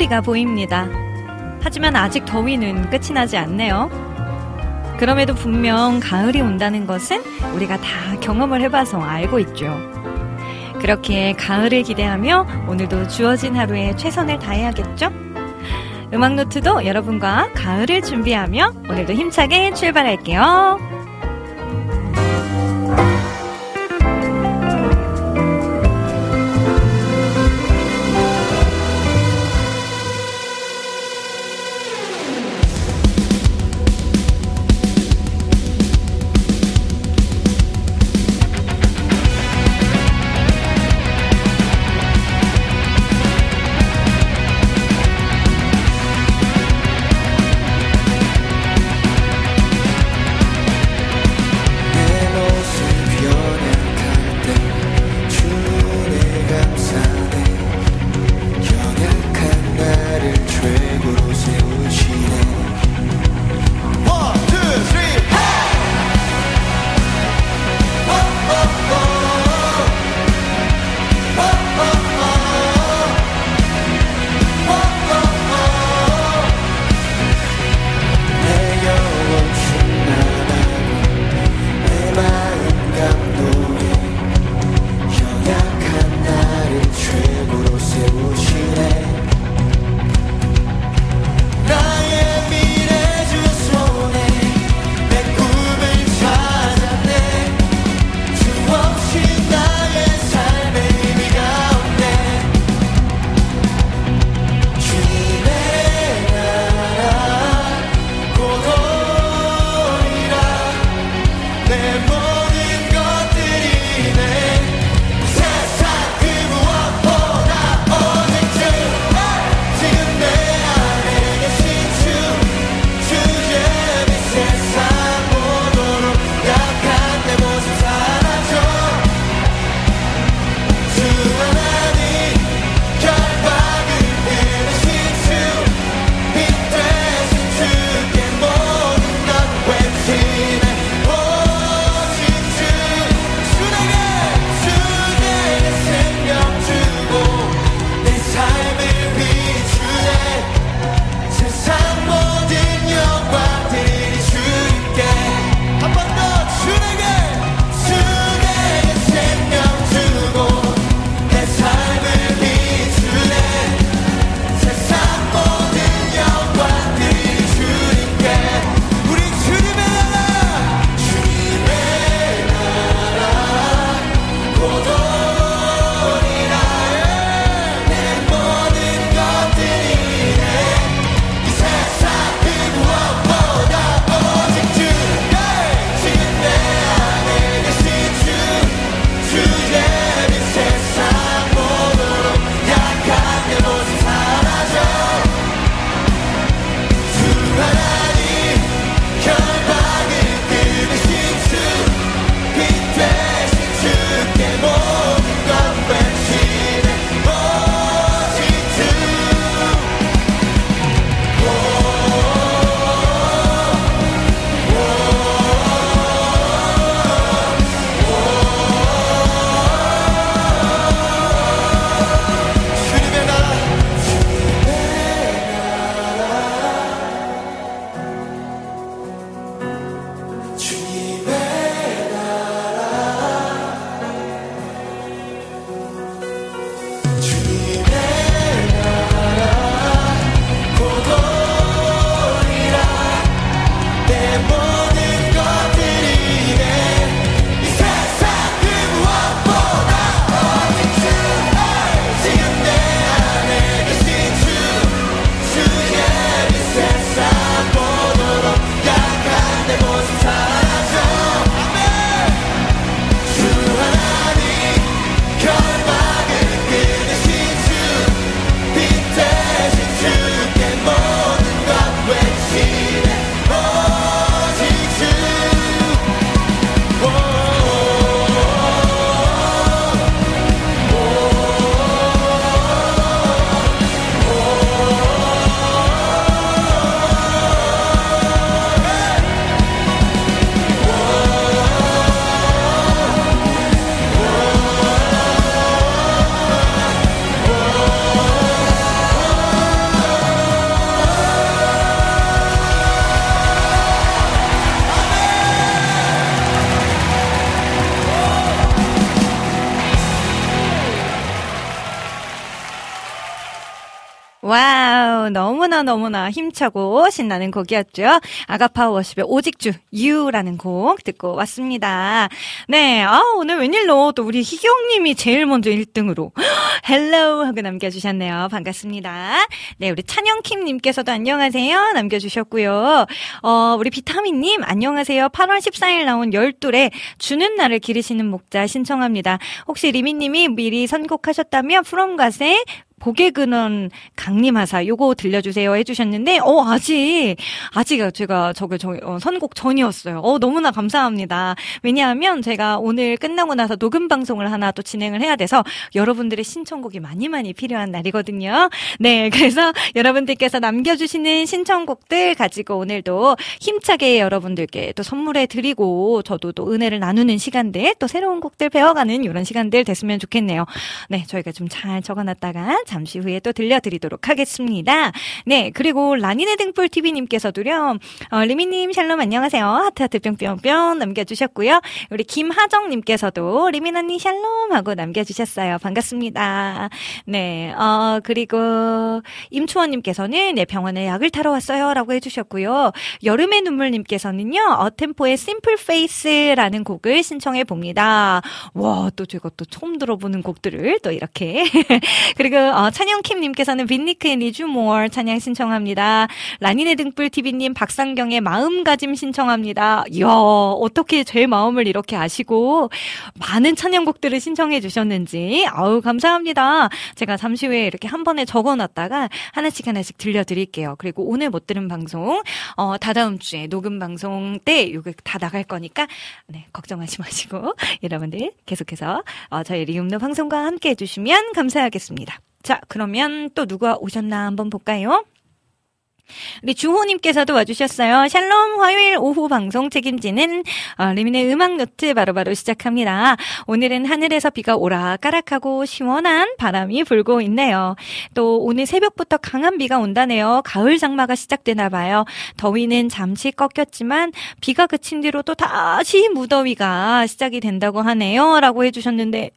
마무리가 보입니다. 하지만 아직 더위는 끝이 나지 않네요. 그럼에도 분명 가을이 온다는 것은 우리가 다 경험을 해봐서 알고 있죠. 그렇게 가을을 기대하며 오늘도 주어진 하루에 최선을 다해야겠죠? 음악노트도 여러분과 가을을 준비하며 오늘도 힘차게 출발할게요. 너무나 힘차고 신나는 곡이었죠. 아가파 워십의 오직주, 유라는 곡 듣고 왔습니다. 네, 아, 오늘 웬일로 또 우리 희경님이 제일 먼저 1등으로 hello 하고 남겨주셨네요. 반갑습니다. 네, 우리 찬영킴님께서도 안녕하세요. 남겨주셨고요. 어, 우리 비타민님 안녕하세요. 8월 14일 나온 열둘에 주는 나를 기르시는 목자 신청합니다. 혹시 리미님이 미리 선곡하셨다면 프롬 가세 근원 강림하사 요거 들려주세요 해주셨는데 어 아직 아직 제가 저게 저 어, 선곡 전이었어요. 어 너무나 감사합니다. 왜냐하면 제가 오늘 끝나고 나서 녹음 방송을 하나 또 진행을 해야 돼서 여러분들의 신청곡이 많이 많이 필요한 날이거든요. 네 그래서 여러분들께서 남겨주시는 신청곡들 가지고 오늘도 힘차게 여러분들께 또 선물해 드리고 저도 또 은혜를 나누는 시간들 또 새로운 곡들 배워가는 이런 시간들 됐으면 좋겠네요. 네 저희가 좀 잘 적어놨다가 잠시 후에 또 들려드리도록 하겠습니다. 네, 그리고 라니네 등불 TV님께서도요, 어, 리미님 샬롬 안녕하세요. 하트하트 뿅뿅뿅 남겨주셨고요. 우리 김하정님께서도 리민 언니 샬롬 하고 남겨주셨어요. 반갑습니다. 네, 어, 그리고 임초원님께서는 네, 병원에 약을 타러 왔어요. 라고 해주셨고요. 여름의 눈물님께서는요, 어템포의 Simple Faith라는 곡을 신청해 봅니다. 와, 또 제가 또 처음 들어보는 곡들을 또 이렇게. 그리고 어, 찬영킴님께서는 빈니크의 니주 모어 찬양 신청합니다. 라니네 등불 TV님 박상경의 마음가짐 신청합니다. 이야 어떻게 제 마음을 이렇게 아시고 많은 찬양곡들을 신청해 주셨는지 아우 감사합니다. 제가 잠시 후에 이렇게 한 번에 적어놨다가 하나씩 하나씩 들려드릴게요. 그리고 오늘 못 들은 방송 어, 다다음 주에 녹음 방송 때 이거 다 나갈 거니까 네 걱정하지 마시고 여러분들 계속해서 어, 저희 리음노 방송과 함께 해주시면 감사하겠습니다. 자, 그러면 또 누가 오셨나 한번 볼까요? 우리 주호님께서도 와주셨어요. 샬롬 화요일 오후 방송 책임지는 어, 리민의 음악 노트 바로바로 시작합니다. 오늘은 하늘에서 비가 오락가락하고 시원한 바람이 불고 있네요. 또 오늘 새벽부터 강한 비가 온다네요. 가을 장마가 시작되나 봐요. 더위는 잠시 꺾였지만 비가 그친 뒤로 또 다시 무더위가 시작이 된다고 하네요. 라고 해주셨는데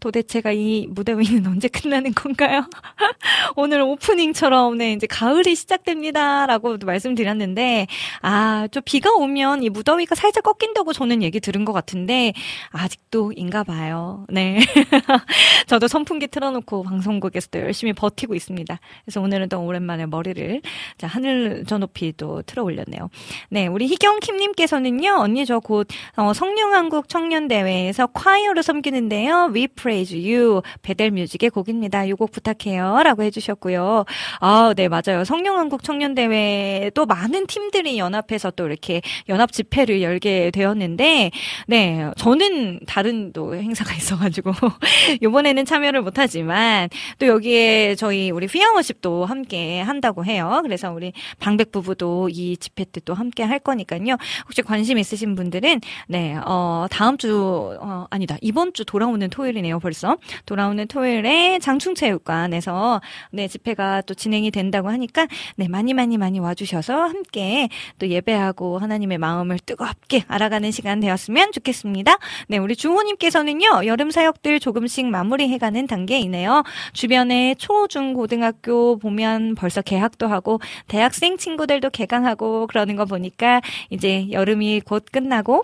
도대체가 이 무더위는 언제 끝나는 건가요? 오늘 오프닝처럼 네, 이제 가을이 시작됩니다. 라고 말씀드렸는데, 아, 좀 비가 오면 이 무더위가 살짝 꺾인다고 저는 얘기 들은 것 같은데, 아직도 인가 봐요. 네. 저도 선풍기 틀어놓고 방송국에서 도 열심히 버티고 있습니다. 그래서 오늘은 또 오랜만에 머리를, 자, 하늘 저 높이 또 틀어 올렸네요. 네, 우리 희경킴님께서는요, 언니 저 곧, 어, 성룡한국 청년대회에서 콰이어로 섬기는데요. We praise you. 베델뮤직의 곡입니다. 이 곡 부탁해요. 라고 해주셨고요. 아, 네, 맞아요. 성룡한국 청년 대회도 많은 팀들이 연합해서 또 이렇게 연합 집회를 열게 되었는데, 네, 저는 다른 또 행사가 있어가지고, 요번에는 참여를 못하지만, 또 여기에 저희 우리 휘양워십도 함께 한다고 해요. 그래서 우리 방백 부부도 이 집회 때 또 함께 할 거니까요. 혹시 관심 있으신 분들은, 네, 어, 다음 주, 어, 아니다. 이번 주 돌아오는 토요일이네요, 벌써. 돌아오는 토요일에 장충체육관에서, 네, 집회가 또 진행이 된다고 하니까, 네, 많이 많이 많이 와주셔서 함께 또 예배하고 하나님의 마음을 뜨겁게 알아가는 시간 되었으면 좋겠습니다. 네, 우리 주호님께서는요, 여름 사역들 조금씩 마무리해가는 단계이네요. 주변에 초, 중, 고등학교 보면 벌써 개학도 하고, 대학생 친구들도 개강하고 그러는 거 보니까 이제 여름이 곧 끝나고,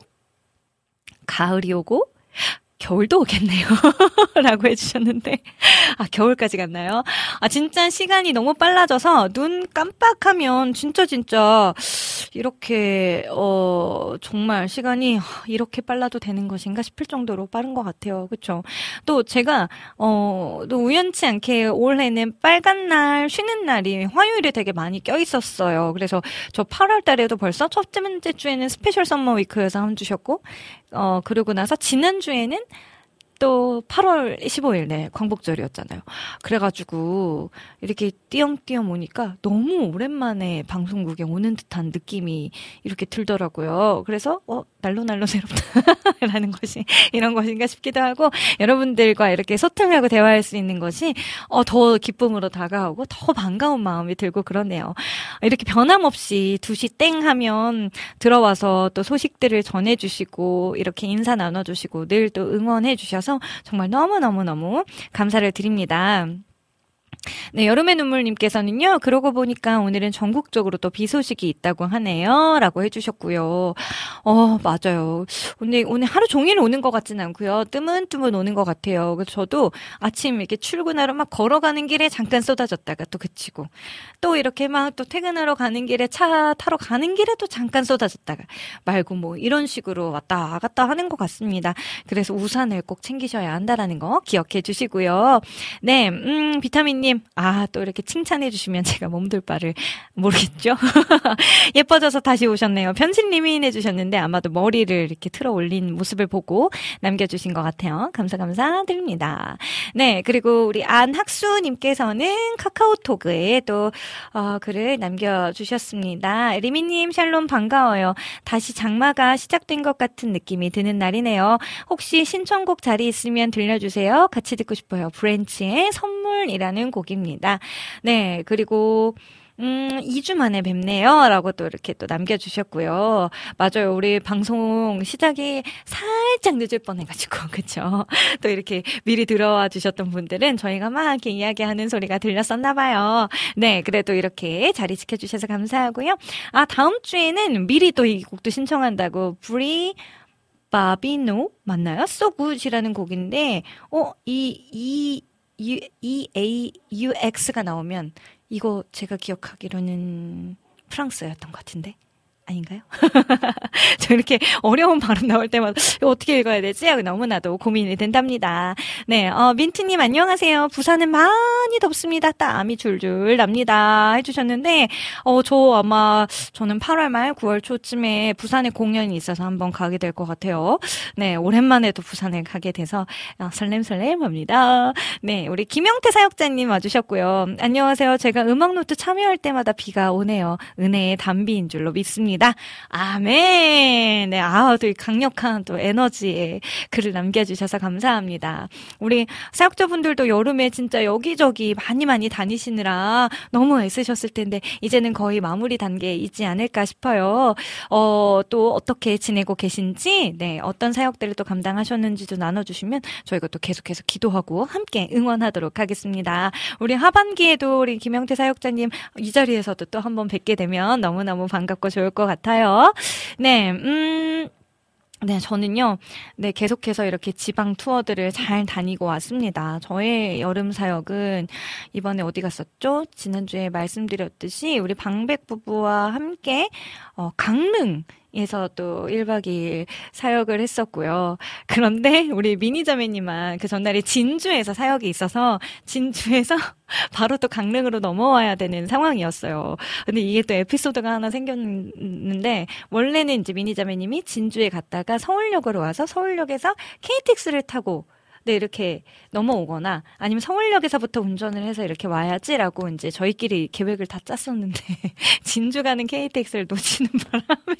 가을이 오고, 겨울도 오겠네요. 라고 해주셨는데. 아, 겨울까지 갔나요? 아, 진짜 시간이 너무 빨라져서 눈 깜빡하면 진짜 진짜 이렇게, 어, 정말 시간이 이렇게 빨라도 되는 것인가 싶을 정도로 빠른 것 같아요. 그쵸? 또 제가, 어, 또 우연치 않게 올해는 빨간 날, 쉬는 날이 화요일에 되게 많이 껴 있었어요. 그래서 저 8월 달에도 벌써 첫 번째 주에는 special summer week여서 한 주셨고, 어, 그러고 나서 지난주에는 또 8월 15일 네 광복절이었잖아요. 그래가지고 이렇게 띄엄띄엄 오니까 너무 오랜만에 방송국에 오는 듯한 느낌이 이렇게 들더라고요. 그래서 어 날로 날로 새롭다라는 것이 이런 것인가 싶기도 하고 여러분들과 이렇게 소통하고 대화할 수 있는 것이 어 더 기쁨으로 다가오고 더 반가운 마음이 들고 그러네요. 이렇게 변함없이 2시 땡 하면 들어와서 또 소식들을 전해주시고 이렇게 인사 나눠주시고 늘 또 응원해 주셔서 정말 너무너무너무 감사를 드립니다. 네, 여름의 눈물님께서는요, 그러고 보니까 오늘은 전국적으로 또 비 소식이 있다고 하네요. 라고 해주셨고요. 어, 맞아요. 근데 오늘 하루 종일 오는 것 같진 않고요. 뜨문뜨문 오는 것 같아요. 그래서 저도 아침 이렇게 출근하러 막 걸어가는 길에 잠깐 쏟아졌다가 또 그치고, 또 이렇게 막 또 퇴근하러 가는 길에 차 타러 가는 길에 또 잠깐 쏟아졌다가 말고 뭐 이런 식으로 왔다 갔다 하는 것 같습니다. 그래서 우산을 꼭 챙기셔야 한다라는 거 기억해 주시고요. 네, 음, 비타민님, 아, 또 이렇게 칭찬해 주시면 제가 몸둘 바를 모르겠죠? 예뻐져서 다시 오셨네요. 편집님이 해주셨는데 아마도 머리를 이렇게 틀어 올린 모습을 보고 남겨주신 것 같아요. 감사, 감사드립니다. 네, 그리고 우리 안학수님께서는 카카오톡에 또, 어, 글을 남겨주셨습니다. 리미님, 샬롬 반가워요. 다시 장마가 시작된 것 같은 느낌이 드는 날이네요. 혹시 신청곡 자리 있으면 들려주세요. 같이 듣고 싶어요. 브랜치의 선물이라는 곡 입니다. 네, 그리고 음, 2주 만에 뵙네요. 라고 또 이렇게 또 남겨주셨고요. 맞아요. 우리 방송 시작이 살짝 늦을 뻔 해가지고, 그쵸? 또 이렇게 미리 들어와 주셨던 분들은 저희가 막 이렇게 이야기하는 소리가 들렸었나봐요. 네, 그래도 이렇게 자리 지켜주셔서 감사하고요. 아, 다음 주에는 미리 또 이 곡도 신청한다고, 브리, 바비노 맞나요? Good이라는 곡인데 어 이 이 U X가 나오면 이거 제가 기억하기로는 프랑스였던 것 같은데 아닌가요? 저 이렇게 어려운 발음 나올 때마다 어떻게 읽어야? 하고 너무나도 고민이 된답니다. 네, 어, 민트님 안녕하세요. 부산은 많이 덥습니다. 땀이 줄줄 납니다. 해주셨는데, 어, 저 아마 저는 8월 말 9월 초쯤에 부산에 공연이 있어서 한번 가게 될 것 같아요. 네, 오랜만에 또 부산에 가게 돼서 어, 설렘설렘합니다. 네, 우리 김영태 사역자님 와주셨고요. 안녕하세요. 제가 음악노트 참여할 때마다 비가 오네요. 은혜의 단비인 줄로 믿습 니다. 아멘. 네, 아, 또 강력한 또 에너지의 글을 남겨주셔서 감사합니다. 우리 사역자분들도 여름에 진짜 여기저기 많이 많이 다니시느라 너무 애쓰셨을 텐데, 이제는 거의 마무리 단계에 있지 않을까 싶어요. 어, 또 어떻게 지내고 계신지, 네, 어떤 사역들을 또 감당하셨는지도 나눠주시면 저희가 또 계속해서 기도하고 함께 응원하도록 하겠습니다. 우리 하반기에도 우리 김영태 사역자님 이 자리에서도 또 한번 뵙게 되면 너무너무 반갑고 좋을 것 같아요. 네, 음, 네, 저는요, 네, 계속해서 이렇게 지방 투어들을 잘 다니고 왔습니다. 저의 여름 사역은 이번에 어디 갔었죠? 지난주에 말씀드렸듯이 우리 방백 부부와 함께, 어, 강릉, 에서 또 1박 2일 사역을 했었고요. 그런데 우리 미니자매님만 그 전날에 진주에서 사역이 있어서 진주에서 바로 또 강릉으로 넘어와야 되는 상황이었어요. 근데 이게 또 에피소드가 하나 생겼는데 원래는 이제 미니자매님이 진주에 갔다가 서울역으로 와서 서울역에서 KTX를 타고 네, 이렇게 넘어오거나 아니면 서울역에서부터 운전을 해서 이렇게 와야지라고 이제 저희끼리 계획을 다 짰었는데 진주 가는 KTX를 놓치는 바람에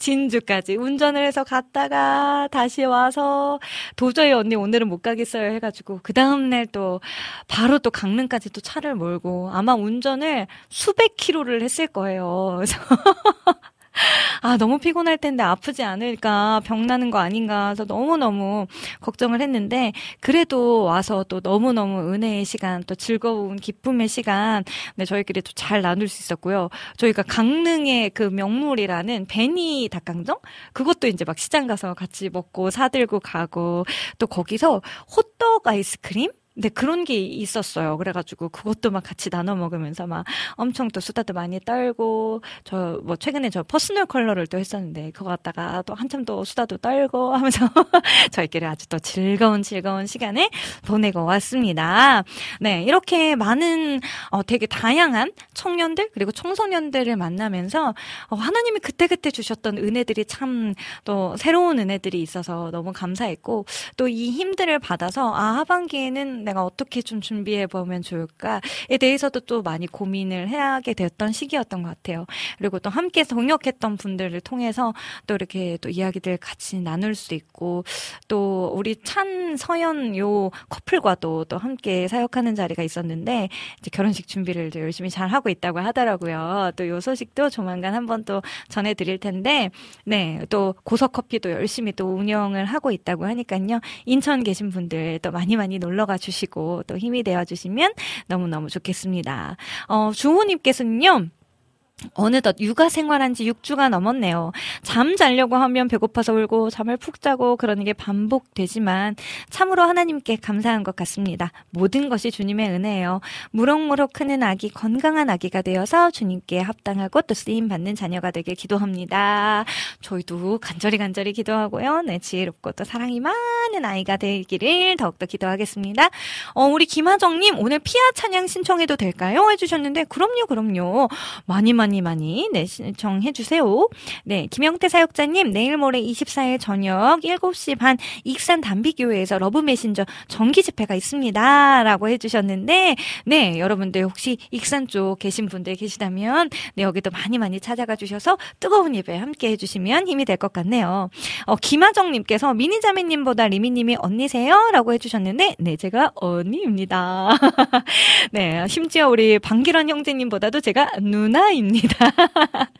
진주까지 운전을 해서 갔다가 다시 와서 도저히 언니 오늘은 못 가겠어요 해가지고 그 다음날 또 바로 또 강릉까지 또 차를 몰고 아마 운전을 수백 킬로를 했을 거예요. 그래서 아, 너무 피곤할 텐데 아프지 않을까, 병 나는 거 아닌가, 해서 너무너무 걱정을 했는데, 그래도 와서 또 너무너무 은혜의 시간, 또 즐거운 기쁨의 시간, 네, 저희끼리 또 잘 나눌 수 있었고요. 저희가 강릉의 그 명물이라는 베니 닭강정? 그것도 이제 막 시장 가서 같이 먹고 사들고 가고, 또 거기서 호떡 아이스크림? 네, 그런 게 있었어요. 그래가지고 그것도 막 같이 나눠 먹으면서 막 엄청 또 수다도 많이 떨고, 저 뭐 최근에 저 personal color를 또 했었는데, 그거 갖다가 또 한참 또 수다도 떨고 하면서 저희끼리 아주 또 즐거운 즐거운 시간을 보내고 왔습니다. 네, 이렇게 많은, 어, 되게 다양한 청년들, 그리고 청소년들을 만나면서, 어, 하나님이 그때그때 주셨던 은혜들이 참 또 새로운 은혜들이 있어서 너무 감사했고, 또 이 힘들을 받아서, 아, 하반기에는 내가 어떻게 좀 준비해 보면 좋을까에 대해서도 또 많이 고민을 해야게 되었던 시기였던 것 같아요. 그리고 또 함께 동역했던 분들을 통해서 또 이렇게 또 이야기들 같이 나눌 수 있고 또 우리 찬 서연 요 커플과도 또 함께 사역하는 자리가 있었는데 이제 결혼식 준비를 또 열심히 잘 하고 있다고 하더라고요. 또 요 소식도 조만간 한번 또 전해드릴 텐데 네 또 고석 커피도 열심히 또 운영을 하고 있다고 하니까요. 인천 계신 분들 또 많이 많이 놀러가 주시. 주시고 또 힘이 되어 주시면 너무너무 좋겠습니다. 어, 주호님께서는요. 어느덧 육아 생활한 지 6주가 넘었네요. 잠 자려고 하면 배고파서 울고 잠을 푹 자고 그러는 게 반복되지만 참으로 하나님께 감사한 것 같습니다. 모든 것이 주님의 은혜예요. 무럭무럭 크는 아기 건강한 아기가 되어서 주님께 합당하고 또 쓰임 받는 자녀가 되길 기도합니다. 저희도 간절히 간절히 기도하고요. 네, 지혜롭고 또 사랑이 많은 아이가 되기를 더욱더 기도하겠습니다. 어, 우리 김하정님 오늘 피아 찬양 신청해도 될까요? 해주셨는데 그럼요, 그럼요. 많이 많이 많이 많이 네, 신청해 주세요. 네, 김영태 사역자님 내일 모레 24일 저녁 7시 반 익산 단비교회에서 러브 메신저 정기 집회가 있습니다라고 해 주셨는데 네, 여러분들 혹시 익산 쪽 계신 분들 계시다면 네, 여기도 많이 많이 찾아가 주셔서 뜨거운 예배 함께 해 주시면 힘이 될 것 같네요. 어, 김하정 님께서 미니 자매 님보다 리미 님이 언니세요라고 해 주셨는데 네, 제가 언니입니다. 네, 심지어 우리 방기란 형제님보다도 제가 누나입니다. 있습니다.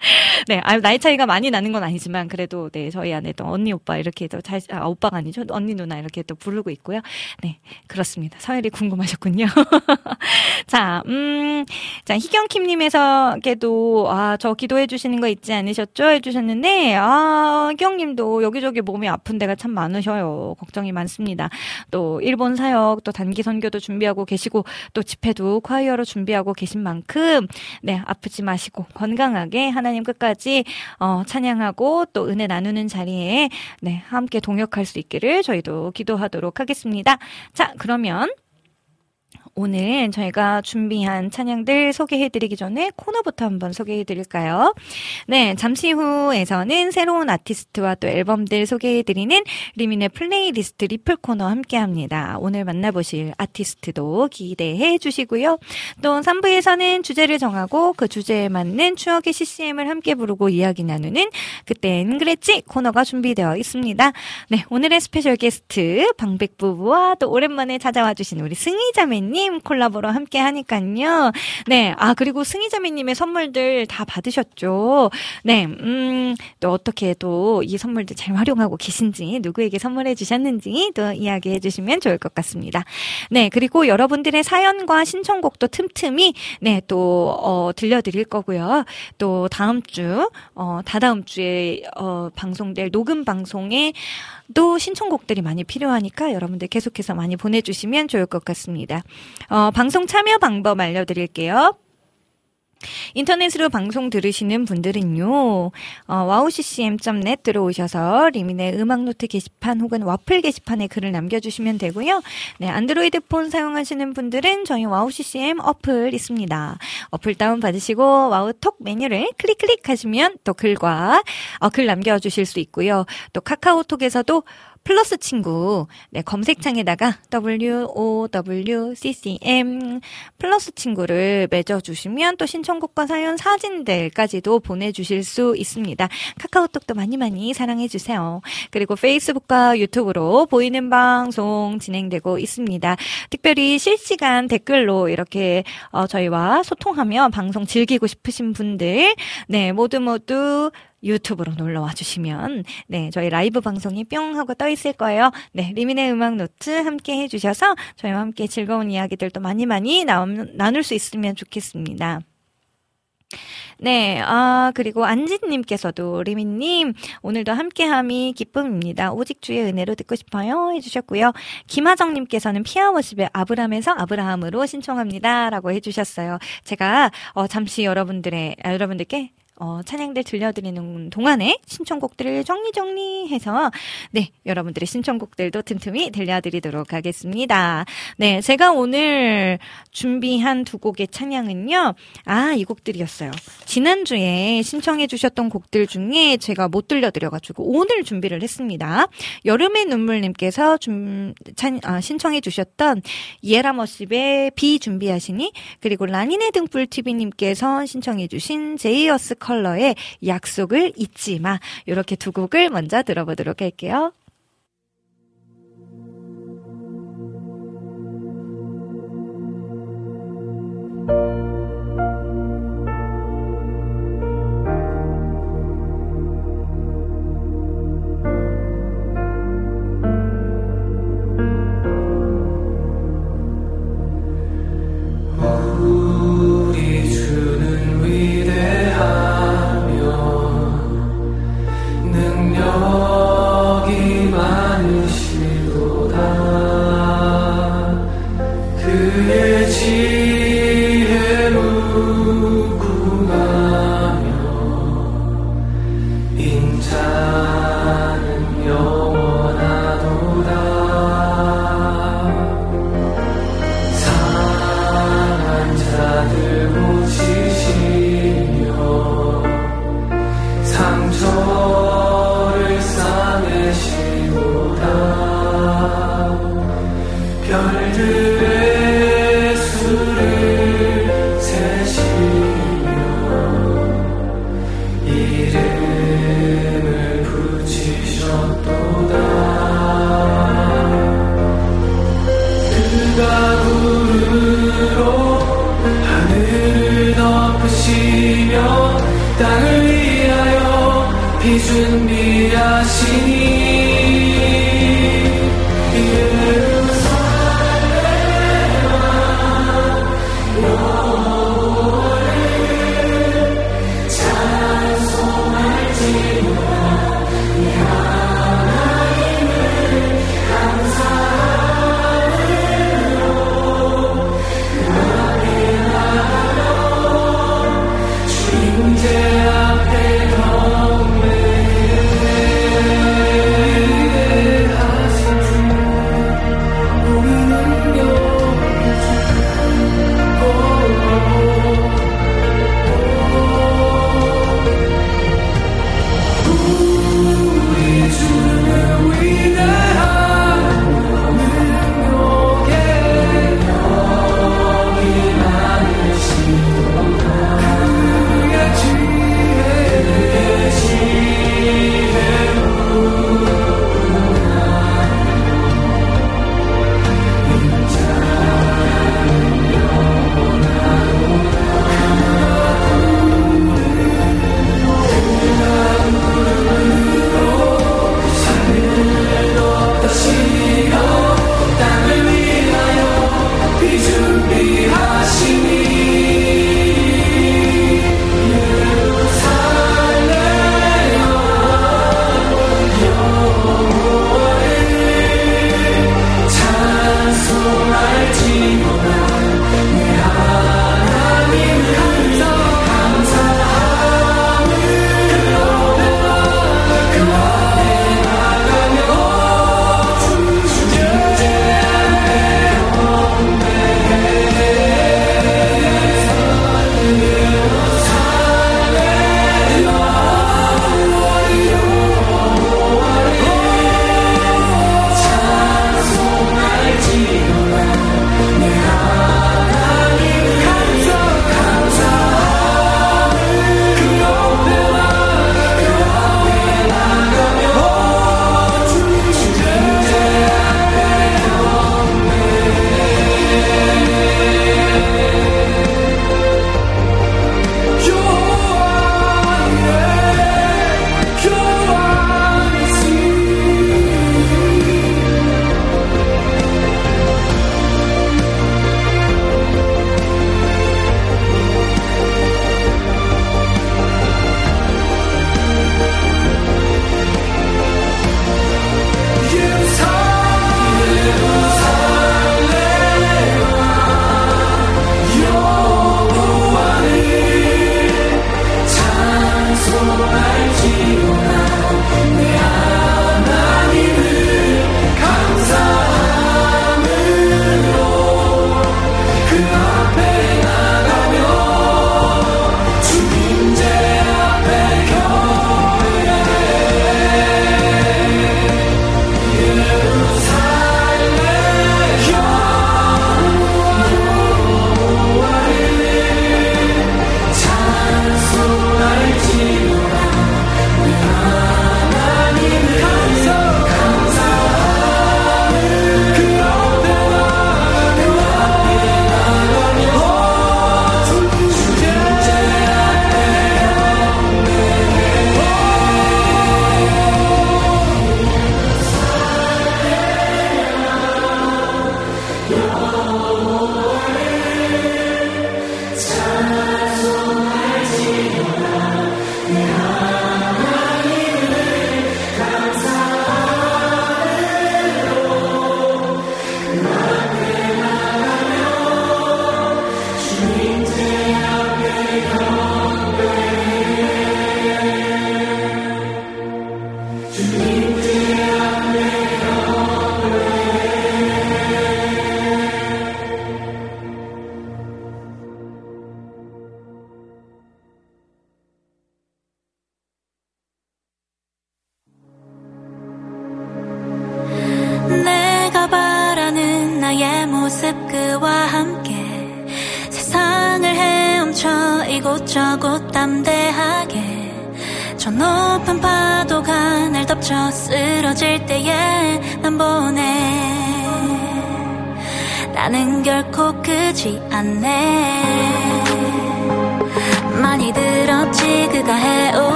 네, 아, 나이 차이가 많이 나는 건 아니지만 그래도 네 저희 안에 또 언니 오빠 이렇게 또 잘, 아, 오빠가 아니죠 언니 누나 이렇게 또 부르고 있고요. 네, 그렇습니다. 서열이 궁금하셨군요. 자, 음, 자 희경킴님에서께도 아 저 기도해 주시는 거 있지 않으셨죠? 해주셨는데 아 희경님도 여기저기 몸이 아픈 데가 참 많으셔요. 걱정이 많습니다. 또 일본 사역 또 단기 선교도 준비하고 계시고 또 집회도 콰이어로 준비하고 계신 만큼 네 아프지 마시고 건강하게 하나님 끝까지 어, 찬양하고 또 은혜 나누는 자리에 네, 함께 동역할 수 있기를 저희도 기도하도록 하겠습니다. 자, 그러면 오늘 저희가 준비한 찬양들 소개해드리기 전에 코너부터 한번 소개해드릴까요? 네, 잠시 후에서는 새로운 아티스트와 또 앨범들 소개해드리는 리민의 플레이리스트 리플 코너 함께합니다. 오늘 만나보실 아티스트도 기대해 주시고요. 또 3부에서는 주제를 정하고 그 주제에 맞는 추억의 CCM을 함께 부르고 이야기 나누는 그땐 그랬지 코너가 준비되어 있습니다. 네, 오늘의 special guest 방백 부부와 또 오랜만에 찾아와 주신 우리 승희 자매님 님 콜라보로 함께 하니까요. 네. 아, 그리고 승희자매님의 선물들 다 받으셨죠. 네. 음, 또 어떻게 또 이 선물들 잘 활용하고 계신지, 누구에게 선물해 주셨는지 또 이야기해 주시면 좋을 것 같습니다. 네. 그리고 여러분들의 사연과 신청곡도 틈틈이, 네, 또, 어, 들려드릴 거고요. 또 다음 주, 어, 다다음 주에, 어, 방송될 녹음 방송에 또 신청곡들이 많이 필요하니까 여러분들 계속해서 많이 보내주시면 좋을 것 같습니다. 어, 방송 참여 방법 알려드릴게요. 인터넷으로 방송 들으시는 분들은요, 어, wowccm.net 들어오셔서 리민의 음악노트 게시판 혹은 와플 게시판에 글을 남겨주시면 되고요. 네, 안드로이드 폰 사용하시는 분들은 저희 wowccm 어플 있습니다. 어플 다운 받으시고 와우톡 메뉴를 클릭 클릭하시면 또 글과 어, 글 남겨주실 수 있고요. 또 카카오톡에서도 플러스 친구 네, 검색창에다가 WOWCCM 플러스 친구를 맺어주시면 또 신청곡과 사연 사진들까지도 보내주실 수 있습니다. 카카오톡도 많이 많이 사랑해주세요. 그리고 페이스북과 유튜브로 보이는 방송 진행되고 있습니다. 특별히 실시간 댓글로 이렇게 어, 저희와 소통하며 방송 즐기고 싶으신 분들 네 모두 모두 유튜브로 놀러 와 주시면 네, 저희 라이브 방송이 뿅 하고 떠 있을 거예요. 네, 리민의 음악 노트 함께 해 주셔서 저희와 함께 즐거운 이야기들도 많이 많이 나, 나눌 수 있으면 좋겠습니다. 네, 아, 그리고 안진님께서도, 리민님, 오늘도 함께함이 기쁨입니다. 오직 주의 은혜로 듣고 싶어요. 해주셨고요. 김하정님께서는 피아워십의 아브람에서 아브라함으로 신청합니다. 라고 해주셨어요. 제가, 어, 잠시 여러분들의, 아, 여러분들께 어, 찬양들 들려드리는 동안에 신청곡들을 정리정리해서, 네, 여러분들의 신청곡들도 틈틈이 들려드리도록 하겠습니다. 네, 제가 오늘 준비한 두 곡의 찬양은요, 아, 이 곡들이었어요. 지난주에 신청해주셨던 곡들 중에 제가 못 들려드려가지고 오늘 준비를 했습니다. 여름의 눈물님께서 좀, 찬, 아, 신청해주셨던 이에라머십의 비 준비하시니, 그리고 라니네 등불TV님께서 신청해주신 제이어스 컬러의 약속을 잊지 마. 이렇게 두 곡을 먼저 들어보도록 할게요. 이곳저곳 담대하게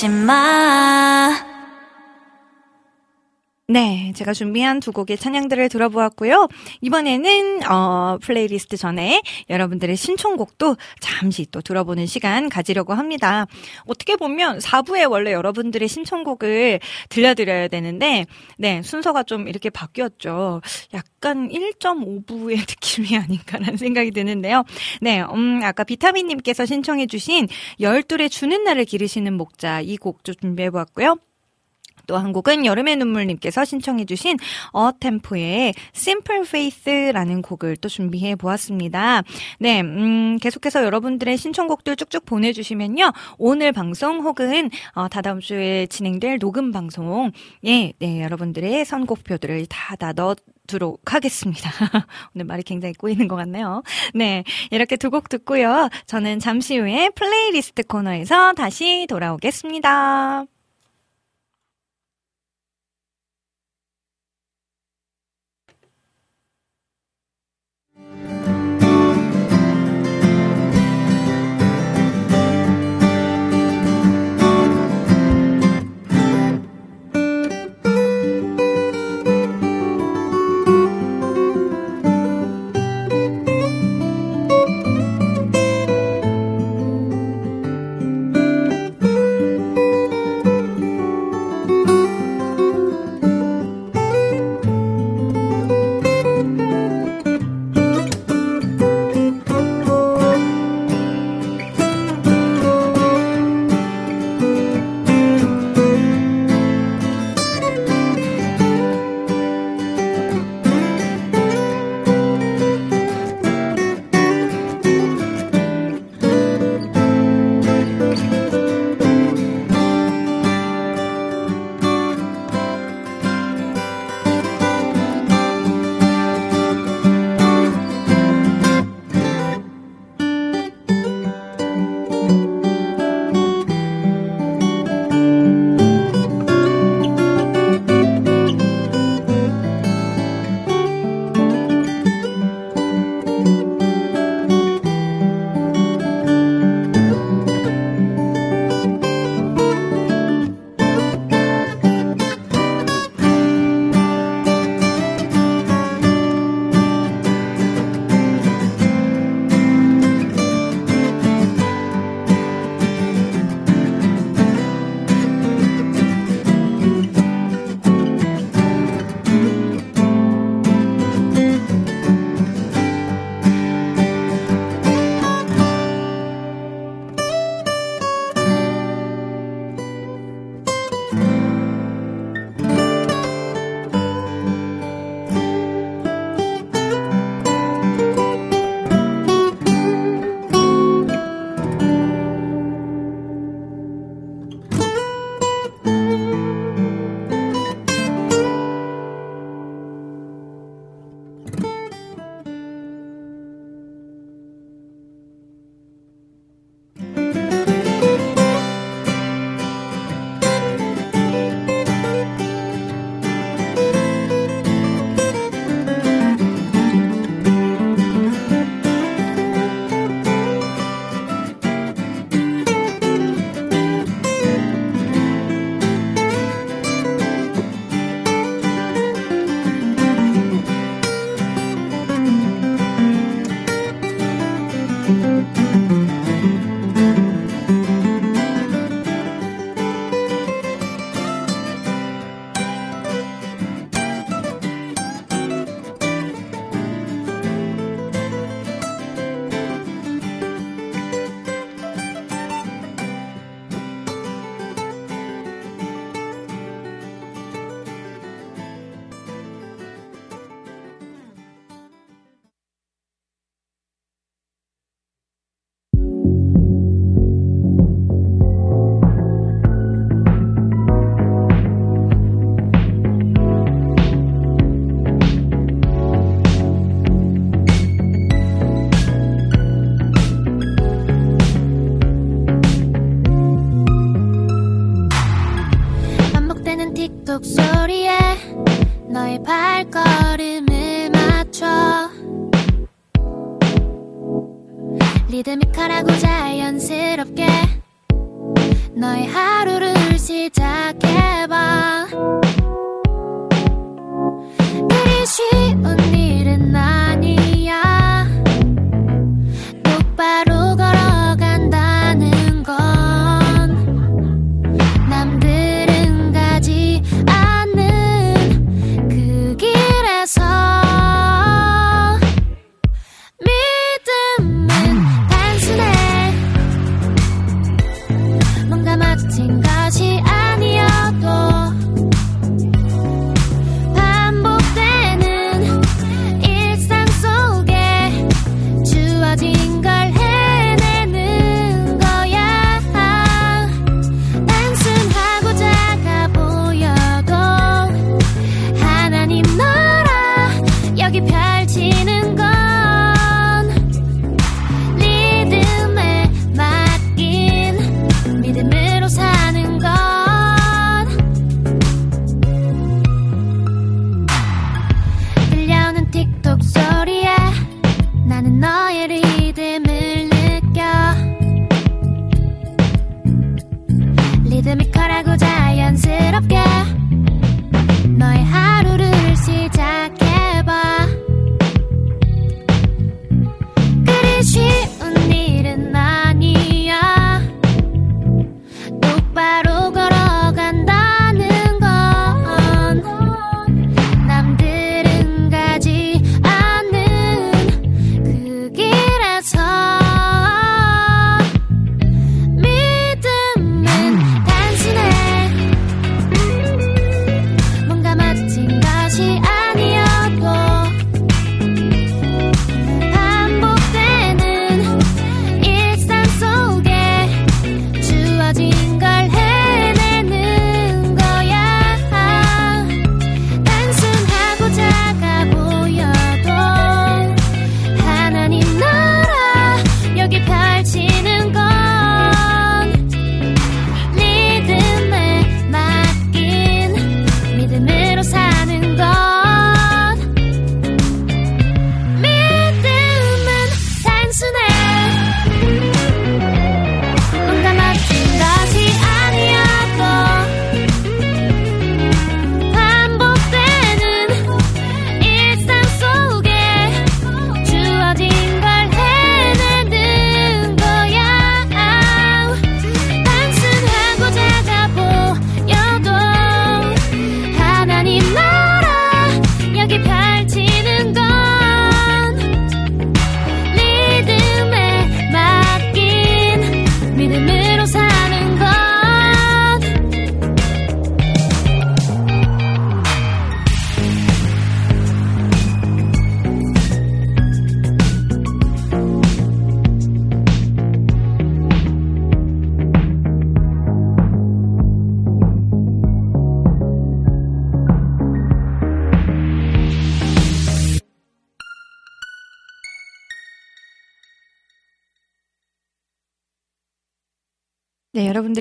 잊지 마 네, 제가 준비한 두 곡의 찬양들을 들어보았고요. 이번에는 어, 플레이리스트 전에 여러분들의 신청곡도 잠시 또 들어보는 시간 가지려고 합니다. 어떻게 보면 4부에 원래 여러분들의 신청곡을 들려드려야 되는데 네, 순서가 좀 이렇게 바뀌었죠. 약간 1.5부의 느낌이 아닌가라는 생각이 드는데요. 네, 음, 아까 비타민 님께서 신청해 주신 열둘의 주는 날을 기르시는 목자 이 곡도 준비해 보았고요. 또 한 곡은 여름의 눈물님께서 신청해주신 어템포의 Simple Faith라는 곡을 또 준비해 보았습니다. 네, 음, 계속해서 여러분들의 신청곡들 쭉쭉 보내주시면요. 오늘 방송 혹은 어, 다다음 주에 진행될 녹음 방송, 예, 네, 여러분들의 선곡표들을 다, 다 넣어 두도록 하겠습니다. 오늘 말이 굉장히 꼬이는 것 같네요. 네, 이렇게 두 곡 듣고요. 저는 잠시 후에 플레이리스트 코너에서 다시 돌아오겠습니다.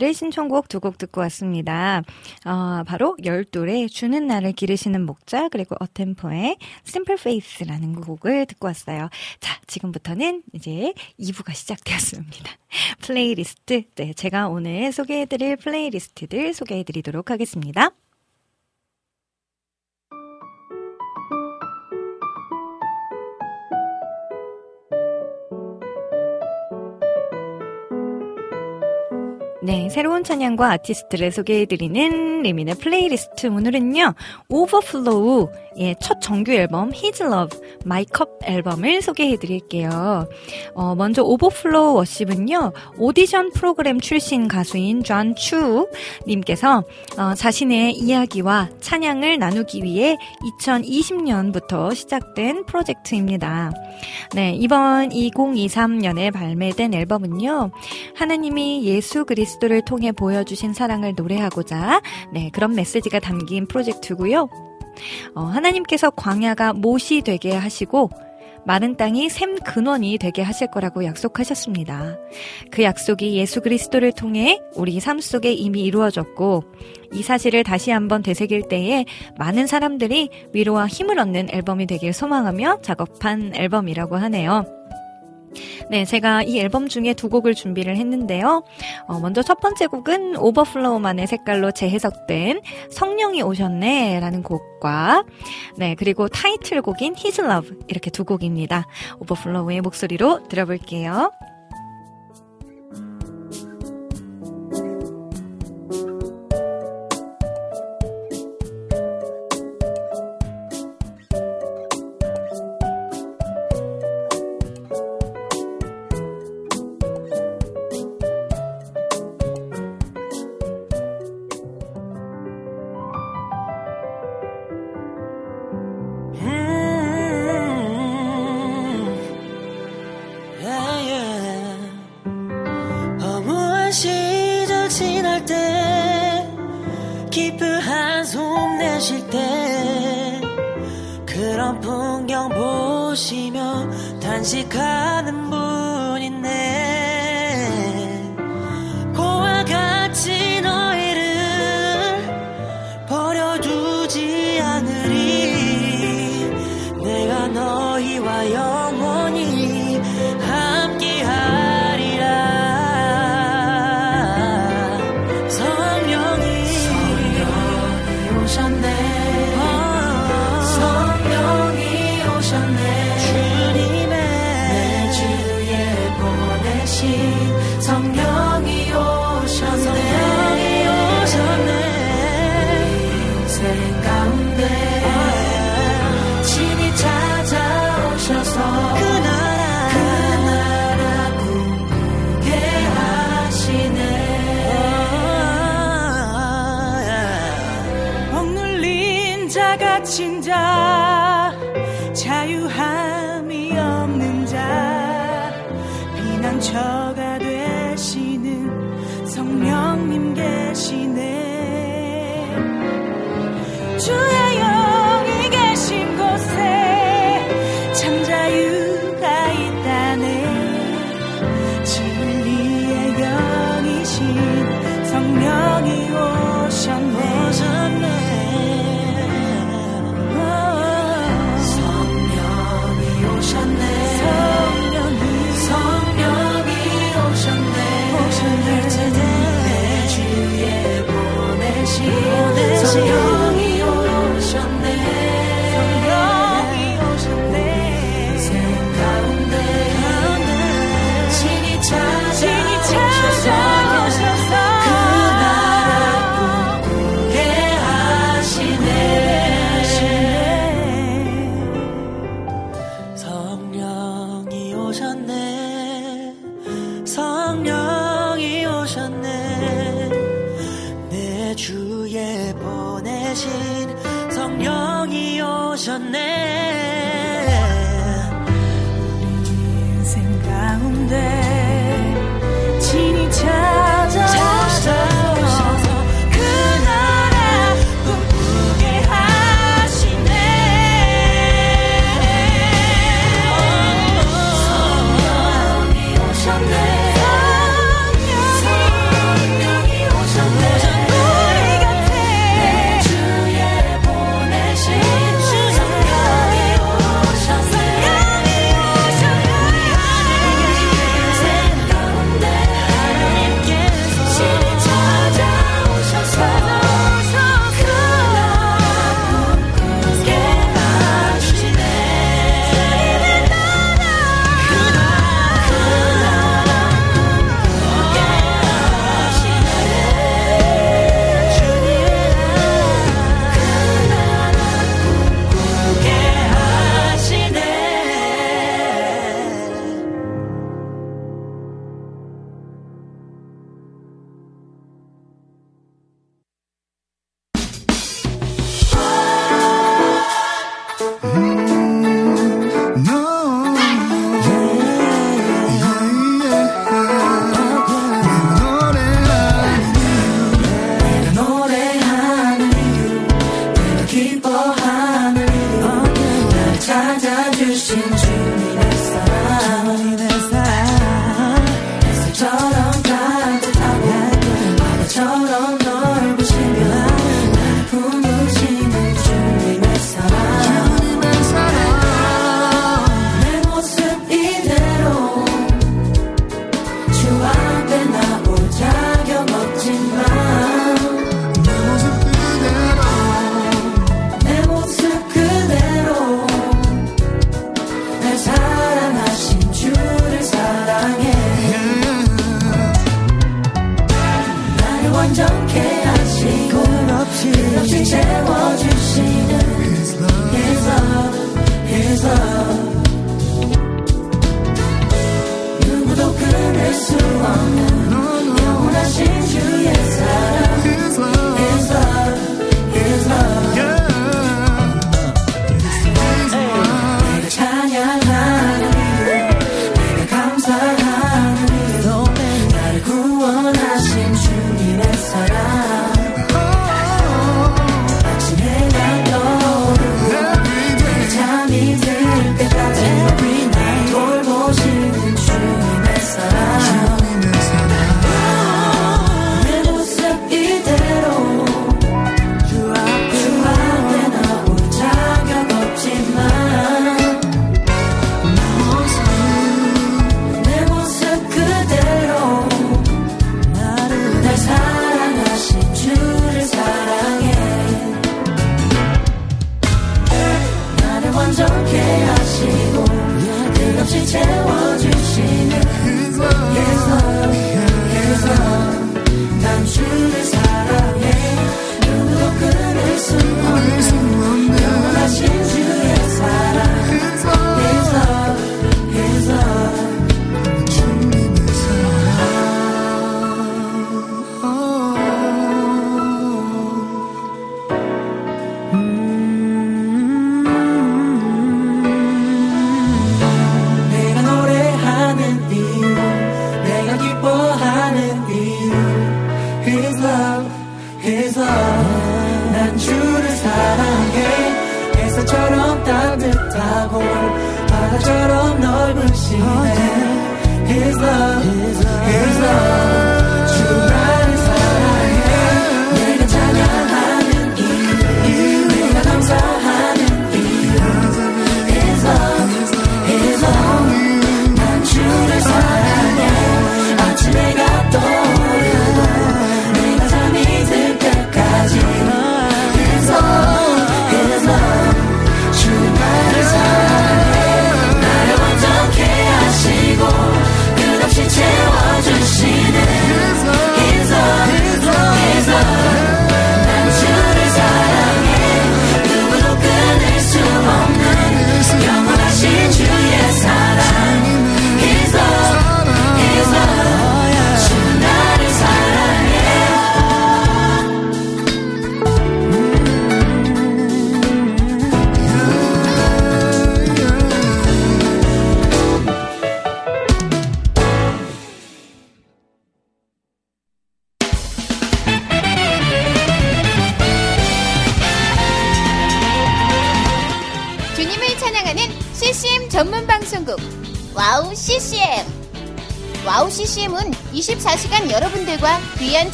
네, 신청곡 두 곡 듣고 왔습니다. 어, 바로 열돌의 주는 나를 기르시는 목자 그리고 어템포의 Simple Faith라는 곡을 듣고 왔어요. 자, 지금부터는 이제 2부가 시작되었습니다. 플레이리스트, 네, 제가 오늘 소개해드릴 플레이리스트들 소개해드리도록 하겠습니다. 네, 새로운 찬양과 아티스트를 소개해드리는 리민의 플레이리스트. 오늘은요, 오버플로우 의 첫 정규 앨범 His Love, My Cup 앨범을 소개해 드릴게요. 어, 먼저 오버플로우 워십은요, 오디션 프로그램 출신 가수인 존 추 님께서 어, 자신의 이야기와 찬양을 나누기 위해 2020년부터 시작된 프로젝트입니다. 네, 이번 2023년에 발매된 앨범은요, 하나님이 예수 그리스도 그리스도를 통해 보여주신 사랑을 노래하고자 네, 그런 메시지가 담긴 프로젝트고요. 어, 하나님께서 광야가 못이 되게 하시고 마른 땅이 샘 근원이 되게 하실 거라고 약속하셨습니다. 그 약속이 예수 그리스도를 통해 우리 삶 속에 이미 이루어졌고 이 사실을 다시 한번 되새길 때에 많은 사람들이 위로와 힘을 얻는 앨범이 되길 소망하며 작업한 앨범이라고 하네요. 네, 제가 이 앨범 중에 두 곡을 준비를 했는데요. 어, 먼저 첫 번째 곡은 오버플로우만의 색깔로 재해석된 성령이 오셨네 라는 곡과 네, 그리고 타이틀곡인 His Love 이렇게 두 곡입니다. 오버플로우의 목소리로 들어볼게요.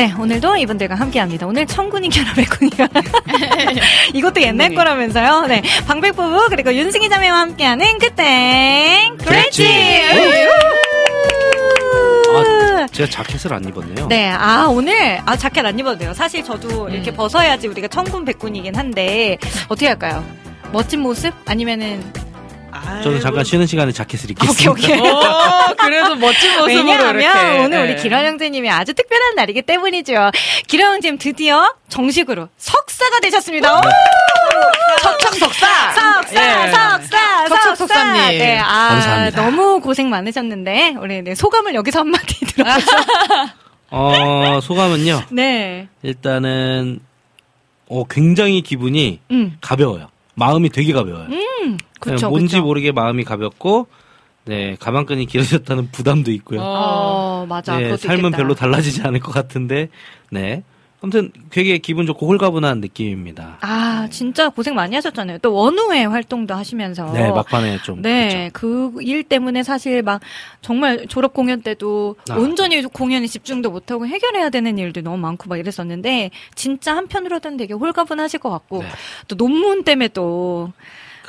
네, 오늘도 이분들과 함께합니다. 오늘 청군이 결합했군요. 이것도 옛날 거라면서요. 네, 방백 부부 그리고 윤승희 자매와 함께하는 그땐 그랬지. 아, 제가 자켓을 안 입었네요. 네, 아 오늘 아 자켓 안 돼요. 사실 저도 이렇게 벗어야지 우리가 청군 백군이긴 한데 어떻게 할까요? 멋진 모습 아니면은 저는 잠깐 쉬는 시간에 자켓을 오케이 입겠습니다. 오케이. 어, 그래도 멋진 모습으로 왜냐하면 이렇게. 오늘 우리 네. 기라 형제님이 아주 특별한 날이기 때문이죠. 기라 형제님 드디어 정식으로 석사가 되셨습니다. 오! 척척 석사. 석사, 예. 석사, 석사. 석사님. 네, 아, 감사합니다. 너무 고생 많으셨는데 우리 네, 소감을 여기서 한마디 들어보죠. 어, 소감은요. 네, 일단은 어, 굉장히 기분이 음, 가벼워요. 마음이 되게 가벼워요. 그렇죠. 네, 뭔지 그쵸. 모르게 마음이 가볍고 네 가방끈이 길어졌다는 부담도 있고요. 어, 맞아. 네, 삶은 있겠다. 별로 달라지지 않을 것 같은데 네 아무튼 되게 기분 좋고 홀가분한 느낌입니다. 아, 진짜 고생 많이 하셨잖아요. 또 원우회 활동도 하시면서. 네 막판에 좀 어. 네, 그 일 때문에 사실 막 정말 졸업 공연 때도 아. 온전히 공연에 집중도 못하고 해결해야 되는 일도 너무 많고 막 이랬었는데 진짜 한편으로는 되게 홀가분하실 것 같고 네. 또 논문 때문에 또